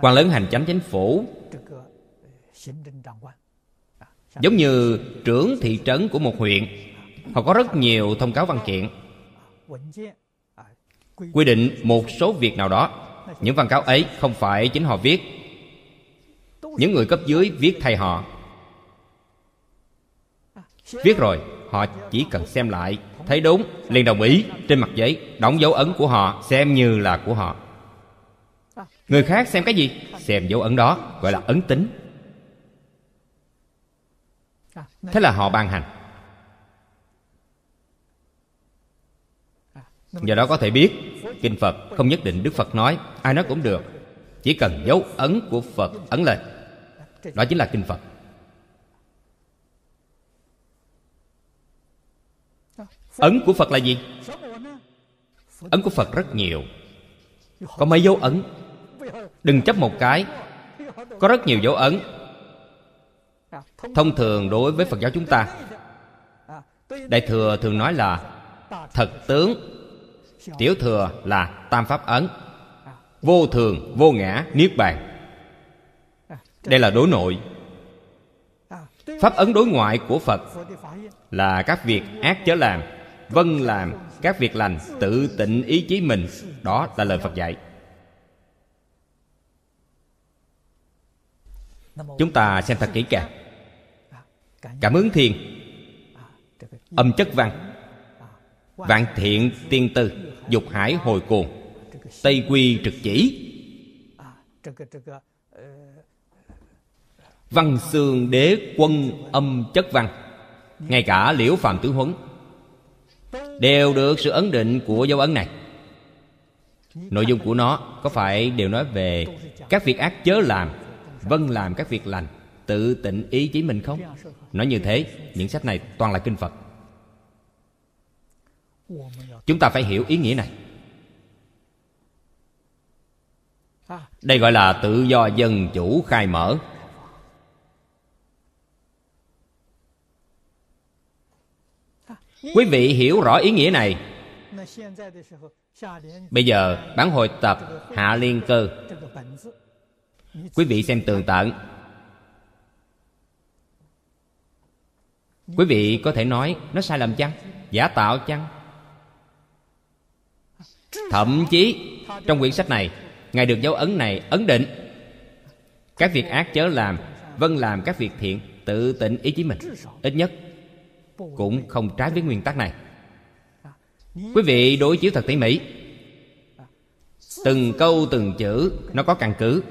Quan lớn hành chánh chính phủ, Giống như trưởng thị trấn của một huyện, Họ có rất nhiều thông cáo văn kiện. Quy định một số việc nào đó. Những văn cáo ấy không phải chính họ viết. Những người cấp dưới viết thay họ. Viết rồi, Họ chỉ cần xem lại, Thấy đúng, liền đồng ý Trên mặt giấy, Đóng dấu ấn của họ, Xem như là của họ. Người khác xem cái gì? Xem dấu ấn đó, gọi là ấn tính. Thế là họ ban hành. Do đó có thể biết, kinh phật không nhất định đức phật nói, ai nói cũng được. Chỉ cần dấu ấn của phật ấn lên. Đó chính là kinh phật. Ấn của phật là gì? Ấn của phật rất nhiều. Có mấy dấu ấn? Đừng chấp một cái. Có rất nhiều dấu ấn. Thông thường đối với phật giáo chúng ta, đại thừa thường nói là thật tướng tiểu thừa là tam pháp ấn. Vô thường, vô ngã, niết bàn. Đây là đối nội. Pháp ấn đối ngoại của phật là các việc ác chớ làm vân làm các việc lành, tự tịnh ý chí mình. Đó là lời phật dạy. Chúng ta xem thật kỹ càng. Cảm ứng thiền. Âm chất văn vạn thiện tiên tư, dục hải hồi cuồng, tây quy trực chỉ. Văn xương đế quân âm chất văn, ngay cả liễu phạm tứ huấn, đều được sự ấn định của dấu ấn này. Nội dung của nó có phải đều nói về các việc ác chớ làm vâng làm các việc lành, tự tịnh ý chí mình không? Nói như thế, những sách này toàn là kinh phật chúng ta phải hiểu ý nghĩa này. Đây gọi là tự do dân chủ khai mở. Quý vị hiểu rõ ý nghĩa này. Bây giờ bản hồi tập hạ liên cơ. Quý vị xem tường tận. Quý vị có thể nói, nó sai lầm chăng? Giả tạo chăng? Thậm chí, trong quyển sách này, ngài được dấu ấn này ấn định. Các việc ác chớ làm vâng làm các việc thiện, tự tịnh ý chí mình. Ít nhất, cũng không trái với nguyên tắc này. Quý vị đối chiếu thật tỉ mỉ. Từng câu, từng chữ, nó có căn cứ.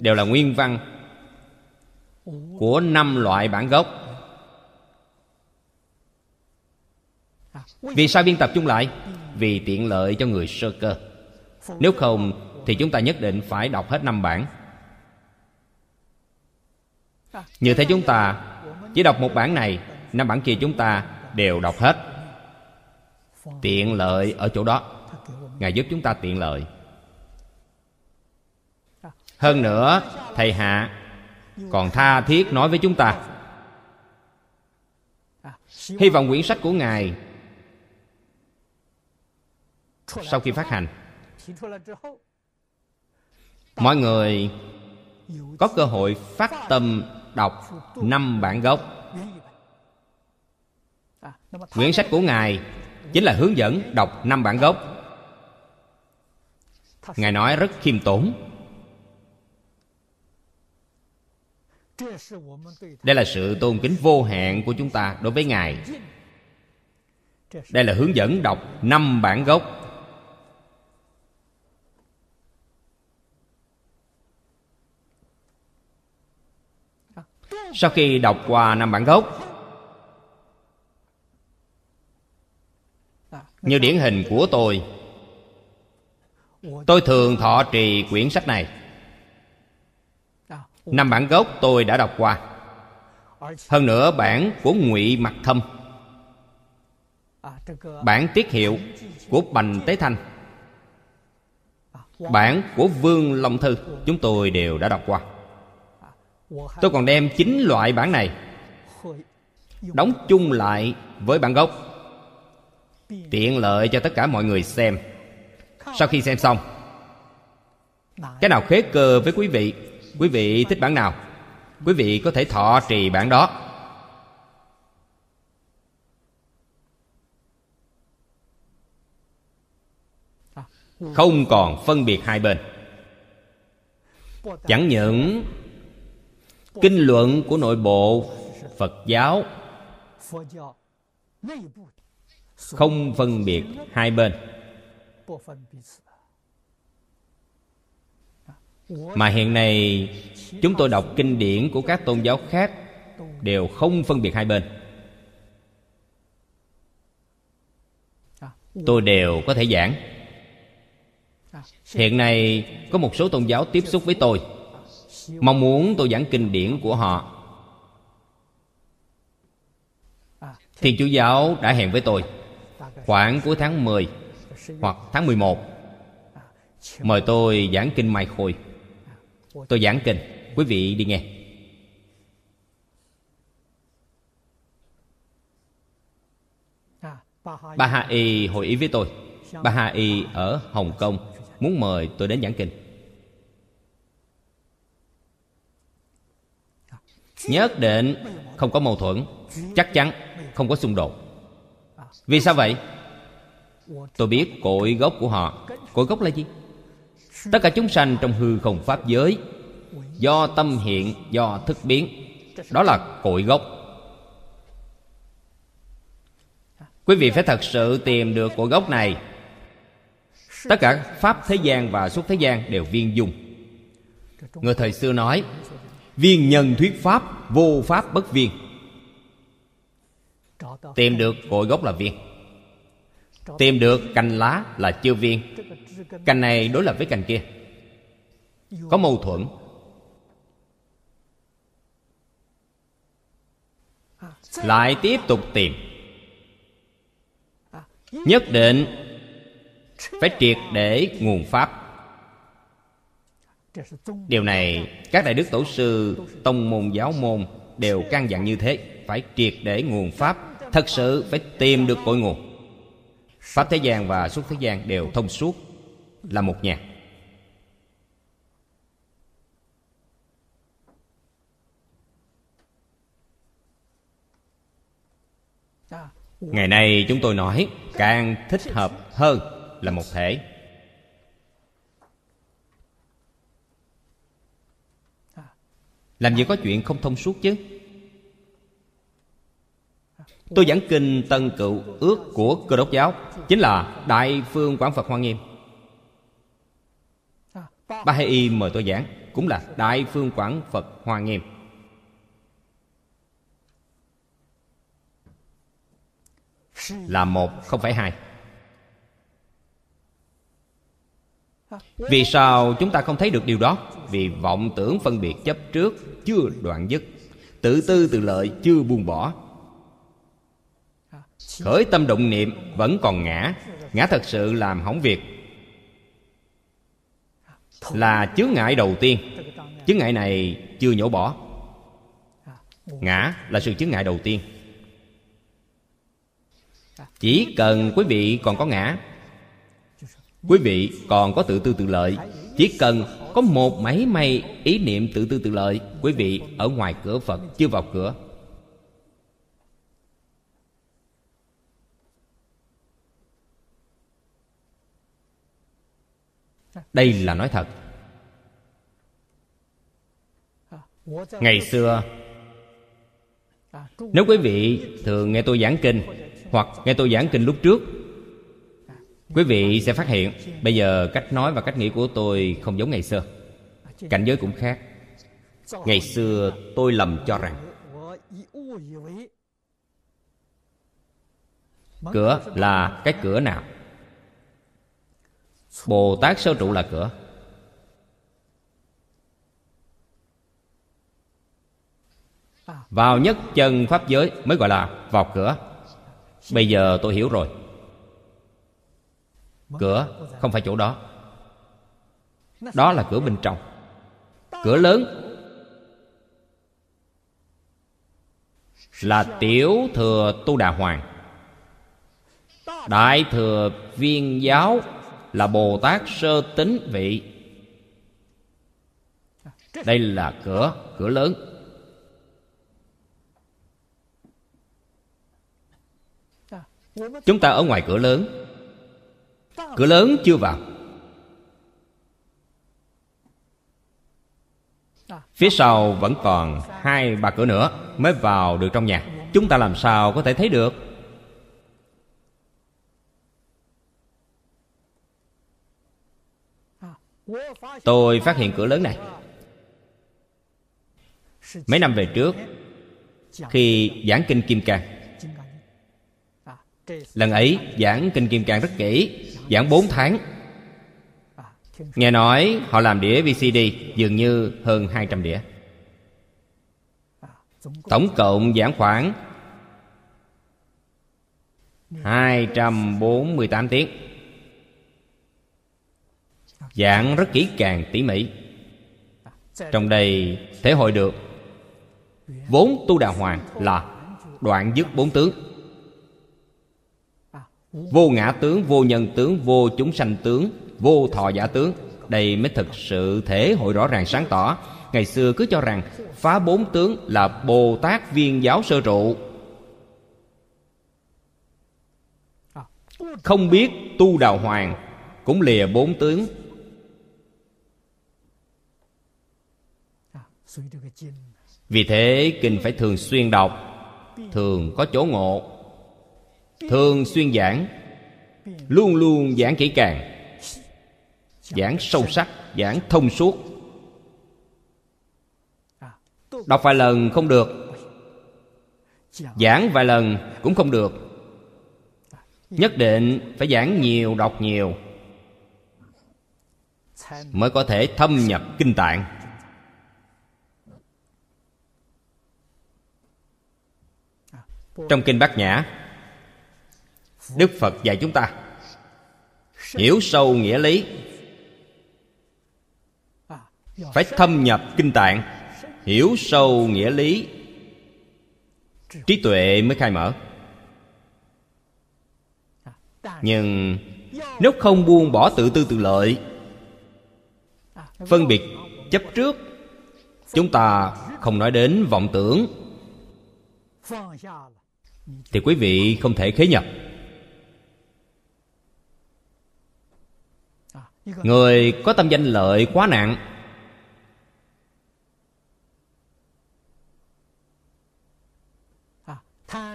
Đều là nguyên văn của năm loại bản gốc. Vì sao biên tập chung lại? Vì tiện lợi cho người sơ cơ. Nếu không, thì chúng ta nhất định phải đọc hết năm bản. Như thế chúng ta chỉ đọc một bản này, năm bản kia chúng ta đều đọc hết. Tiện lợi ở chỗ đó. Ngài giúp chúng ta tiện lợi. Hơn nữa, thầy hạ còn tha thiết nói với chúng ta. Hy vọng quyển sách của ngài sau khi phát hành mọi người có cơ hội phát tâm đọc năm bản gốc。quyển sách của ngài chính là hướng dẫn đọc năm bản gốc。ngài nói rất khiêm tốn。đây là sự tôn kính vô hạn của chúng ta đối với ngài。đây là hướng dẫn đọc năm bản gốc sau khi đọc qua năm bản gốc, như điển hình của tôi tôi thường thọ trì quyển sách này. Năm bản gốc tôi đã đọc qua. Hơn nữa, bản của ngụy mặc thâm, bản tiết hiệu của bành tế thanh, bản của vương long thư, chúng tôi đều đã đọc qua tôi còn đem chín loại bản này. đóng chung lại với bản gốc. Tiện lợi cho tất cả mọi người xem. Sau khi xem xong cái nào khế cơ với quý vị? Quý vị thích bản nào? Quý vị có thể thọ trì bản đó. Không còn phân biệt hai bên. Chẳng những kinh luận của nội bộ phật giáo không phân biệt hai bên. Mà hiện nay, chúng tôi đọc kinh điển của các tôn giáo khác đều không phân biệt hai bên. Tôi đều có thể giảng. Hiện nay, có một số tôn giáo tiếp xúc với tôi mong muốn tôi giảng kinh điển của họ. Thì Chúa Giáo đã hẹn với tôi Khoảng cuối tháng 10 Hoặc tháng 11 Mời tôi giảng kinh Mai Khôi. Tôi giảng kinh, Quý vị đi nghe. Bà Hà Y hội ý với tôi. Bà Hà Y ở Hồng Kông Muốn mời tôi đến giảng kinh. Nhất định không có mâu thuẫn. Chắc chắn không có xung đột. Vì sao vậy? Tôi biết cội gốc của họ. Cội gốc là gì? Tất cả chúng sanh trong hư không pháp giới Do tâm hiện, do thức biến. Đó là cội gốc. Quý vị phải thật sự tìm được cội gốc này. Tất cả Pháp thế gian và xuất thế gian đều viên dung. Người thời xưa nói Viên nhân thuyết Pháp, Vô Pháp bất viên. Tìm được cội gốc là viên. Tìm được cành lá là chưa viên. Cành này đối lập với cành kia. Có mâu thuẫn. Lại tiếp tục tìm. Nhất định Phải triệt để nguồn Pháp. Điều này, các đại đức tổ sư, Tông môn, giáo môn Đều căn dặn như thế. Phải triệt để nguồn Pháp, Thật sự phải tìm được cội nguồn. Pháp thế gian và xuất thế gian đều thông suốt, Là một nhà. Ngày nay chúng tôi nói, Càng thích hợp hơn là một thể. Làm gì có chuyện không thông suốt chứ? Tôi giảng kinh Tân Cựu ước của Cơ đốc giáo, Chính là Đại Phương Quảng Phật Hoa Nghiêm. Ba Hai Y mời tôi giảng, Cũng là Đại Phương Quảng Phật Hoa Nghiêm. Là một, không phải hai. Vì sao chúng ta không thấy được điều đó? Vì vọng tưởng phân biệt chấp trước Chưa đoạn dứt. Tự tư tự lợi chưa buông bỏ. Khởi tâm động niệm vẫn còn ngã. Ngã thật sự làm hỏng việc. Là chướng ngại đầu tiên. Chướng ngại này chưa nhổ bỏ. Ngã là sự chướng ngại đầu tiên. Chỉ cần quý vị còn có ngã Quý vị còn có tự tư tự lợi, Chỉ cần có một máy may ý niệm tự tư tự lợi, Quý vị ở ngoài cửa Phật, chưa vào cửa. Đây là nói thật. Ngày xưa, nếu quý vị thường nghe tôi giảng kinh, hoặc nghe tôi giảng kinh lúc trước quý vị sẽ phát hiện, bây giờ cách nói và cách nghĩ của tôi không giống ngày xưa. Cảnh giới cũng khác. Ngày xưa tôi lầm cho rằng, cửa là cái cửa nào? Bồ Tát sơ trụ là cửa. Vào nhất chân Pháp giới mới gọi là vào cửa. Bây giờ tôi hiểu rồi. Cửa không phải chỗ đó. Đó là cửa bên trong. Cửa lớn. Là tiểu thừa tu đà hoàng. Đại thừa viên giáo là bồ tát sơ tính vị. Đây là cửa cửa lớn. Chúng ta ở ngoài cửa lớn cửa lớn chưa vào? Phía sau vẫn còn hai ba cửa nữa mới vào được trong nhà. Chúng ta làm sao có thể thấy được? Tôi phát hiện cửa lớn này. Mấy năm về trước, khi giảng kinh kim cang, lần ấy giảng kinh kim cang rất kỹ giảng 4 tháng. Nghe nói họ làm đĩa vcd dường như hơn 200 đĩa. Tổng cộng giảng khoảng 248 tiếng. Giảng rất kỹ càng, tỉ mỉ. Trong đây thể hội được Vốn tu đà hoàng là đoạn dứt bốn tướng. Vô ngã tướng, vô nhân tướng, vô chúng sanh tướng Vô thọ giả tướng. Đây mới thực sự thể hội rõ ràng sáng tỏ. Ngày xưa cứ cho rằng Phá bốn tướng là Bồ Tát viên giáo sơ trụ. Không biết tu đào hoàng Cũng lìa bốn tướng. Vì thế kinh phải thường xuyên đọc Thường có chỗ ngộ. Thường xuyên giảng, Luôn luôn giảng kỹ càng, Giảng sâu sắc, Giảng thông suốt. Đọc vài lần không được, Giảng vài lần cũng không được. Nhất định phải giảng nhiều, đọc nhiều Mới có thể thâm nhập kinh tạng. Trong Kinh Bát Nhã Đức Phật dạy chúng ta. Hiểu sâu nghĩa lý. Phải thâm nhập kinh tạng, Hiểu sâu nghĩa lý. Trí tuệ mới khai mở. Nhưng Nếu không buông bỏ tự tư tự lợi, Phân biệt chấp trước, Chúng ta không nói đến vọng tưởng. Thì quý vị không thể khế nhập. Người có tâm danh lợi quá nặng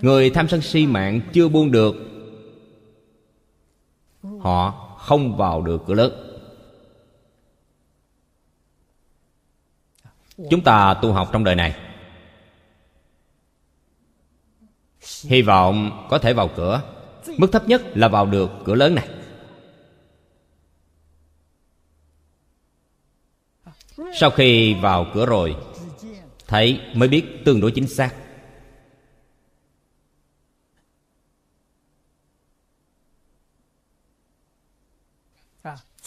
người tham sân si mạng chưa buông được. Họ không vào được cửa lớn. Chúng ta tu học trong đời này. Hy vọng có thể vào cửa. Mức thấp nhất là vào được cửa lớn này sau khi vào cửa rồi thấy mới biết tương đối chính xác.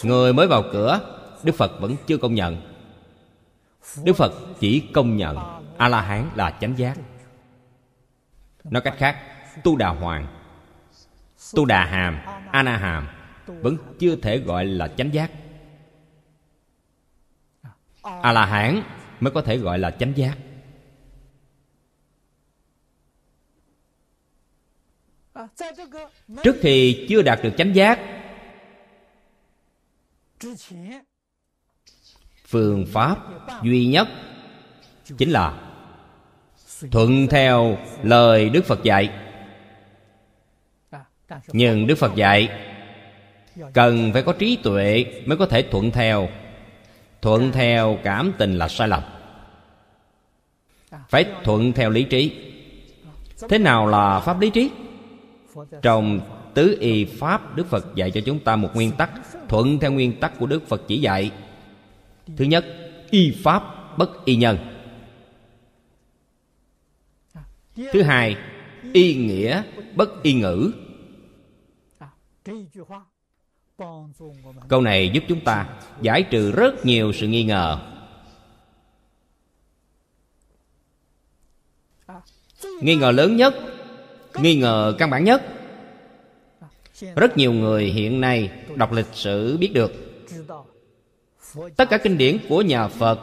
Người mới vào cửa, đức phật vẫn chưa công nhận. Đức phật chỉ công nhận a la hán là chánh giác. Nói cách khác, tu đà hoàng, tu đà hàm a na hàm vẫn chưa thể gọi là chánh giác a la hán mới có thể gọi là chánh giác. Trước khi chưa đạt được chánh giác, phương pháp duy nhất chính là thuận theo lời đức phật dạy. Nhưng đức phật dạy cần phải có trí tuệ mới có thể thuận theo thuận theo cảm tình là sai lầm. Phải thuận theo lý trí. Thế nào là pháp lý trí? Trong tứ y pháp đức phật dạy cho chúng ta một nguyên tắc thuận theo nguyên tắc của đức phật chỉ dạy. Thứ nhất y pháp bất y nhân. Thứ hai y nghĩa bất y ngữ câu này giúp chúng ta giải trừ rất nhiều sự nghi ngờ. Nghi ngờ lớn nhất, nghi ngờ căn bản nhất. Rất nhiều người hiện nay đọc lịch sử biết được. Tất cả kinh điển của nhà phật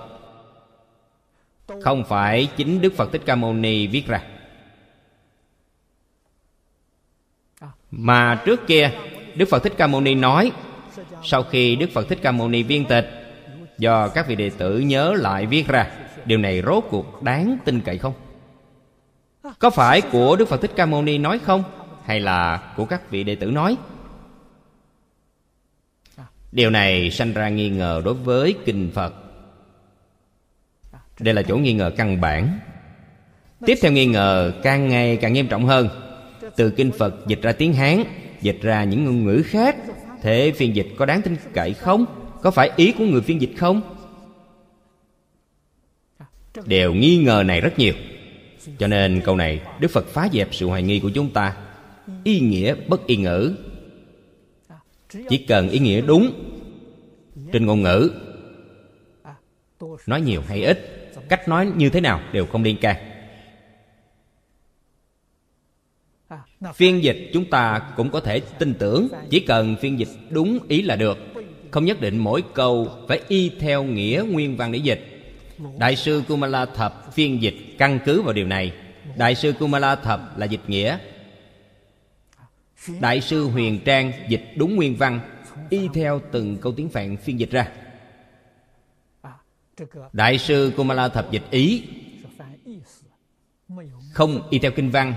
không phải chính đức phật thích ca mâu ni viết ra. Mà trước kia đức phật thích ca mâu ni nói, sau khi đức phật thích ca mâu ni viên tịch, do các vị đệ tử nhớ lại viết ra, điều này rốt cuộc đáng tin cậy không? Có phải của đức phật thích ca mâu ni nói không, hay là của các vị đệ tử nói? Điều này sanh ra nghi ngờ đối với kinh phật. Đây là chỗ nghi ngờ căn bản. Tiếp theo nghi ngờ càng ngày càng nghiêm trọng hơn. Từ kinh phật dịch ra tiếng hán dịch ra những ngôn ngữ khác. Thế phiên dịch có đáng tin cậy không? Có phải ý của người phiên dịch không? Đều nghi ngờ này rất nhiều. Cho nên câu này đức phật phá dẹp sự hoài nghi của chúng ta. Ý nghĩa bất y ngữ. Chỉ cần ý nghĩa đúng trên ngôn ngữ, nói nhiều hay ít, cách nói như thế nào đều không liên can. Phiên dịch chúng ta cũng có thể tin tưởng, chỉ cần phiên dịch đúng ý là được. Không nhất định mỗi câu phải y theo nghĩa nguyên văn để dịch. Đại sư kumala thập phiên dịch căn cứ vào điều này. Đại sư kumala thập là dịch nghĩa. Đại sư huyền trang dịch đúng nguyên văn, y theo từng câu tiếng phạn phiên dịch ra. Đại sư kumala thập dịch ý. Không y theo kinh văn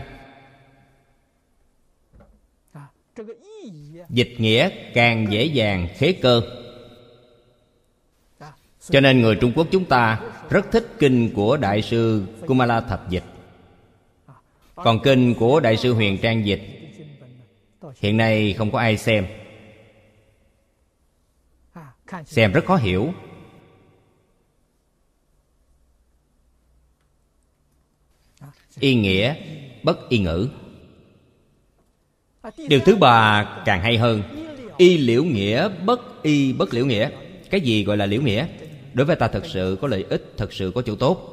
dịch nghĩa càng dễ dàng khế cơ. Cho nên người trung quốc chúng ta rất thích kinh của đại sư kumala thập dịch. Còn kinh của đại sư huyền trang dịch hiện nay không có ai xem. Xem rất khó hiểu. y nghĩa bất y ngữ điều thứ ba càng hay hơn, y liễu nghĩa, bất y bất liễu nghĩa. Cái gì gọi là liễu nghĩa? Đối với ta thật sự có lợi ích thật sự có chỗ tốt.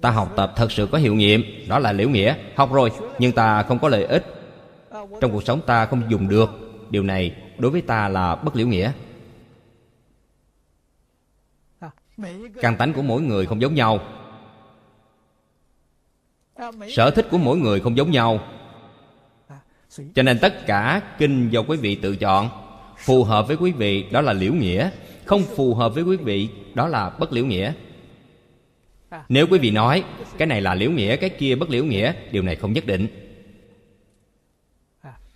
Ta học tập thật sự có hiệu nghiệm, đó là liễu nghĩa. Học rồi, nhưng ta không có lợi ích. Trong cuộc sống ta không dùng được. Điều này đối với ta là bất liễu nghĩa. Căn tánh của mỗi người không giống nhau. Sở thích của mỗi người không giống nhau cho nên tất cả kinh do quý vị tự chọn. Phù hợp với quý vị, đó là liễu nghĩa. Không phù hợp với quý vị, đó là bất liễu nghĩa. Nếu quý vị nói, cái này là liễu nghĩa, cái kia bất liễu nghĩa, điều này không nhất định.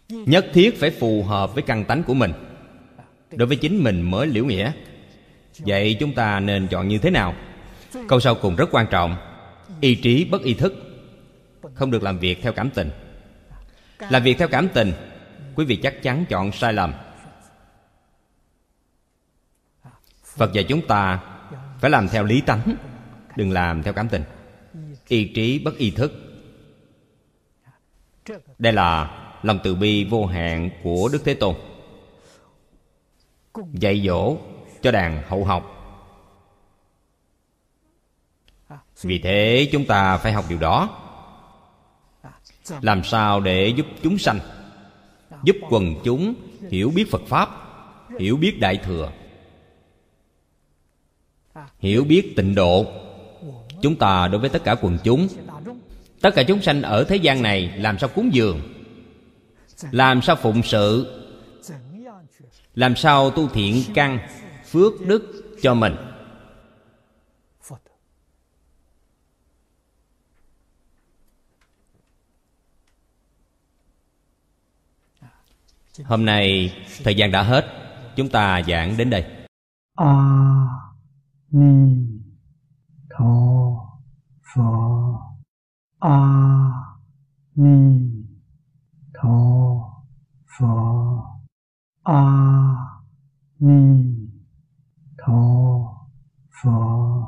Nhất thiết phải phù hợp với căn tánh của mình. Đối với chính mình mới liễu nghĩa. Vậy chúng ta nên chọn như thế nào? Câu sau cùng rất quan trọng. Ý trí bất ý thức. Không được làm việc theo cảm tình làm việc theo cảm tình. Quý vị chắc chắn chọn sai lầm. Phật dạy chúng ta phải làm theo lý tánh, đừng làm theo cảm tình. Ý trí bất ý thức. Đây là lòng từ bi vô hạn của đức thế tôn. Dạy dỗ cho đàn hậu học. Vì thế chúng ta phải học điều đó làm sao để giúp chúng sanh? Giúp quần chúng hiểu biết phật pháp, hiểu biết đại thừa, hiểu biết tịnh độ. Chúng ta đối với tất cả quần chúng, tất cả chúng sanh ở thế gian này làm sao cúng dường? Làm sao phụng sự? Làm sao tu thiện căn phước đức cho mình? hôm nay thời gian đã hết, chúng ta giảng đến đây. A ni tho pho a ni tho pho a ni tho pho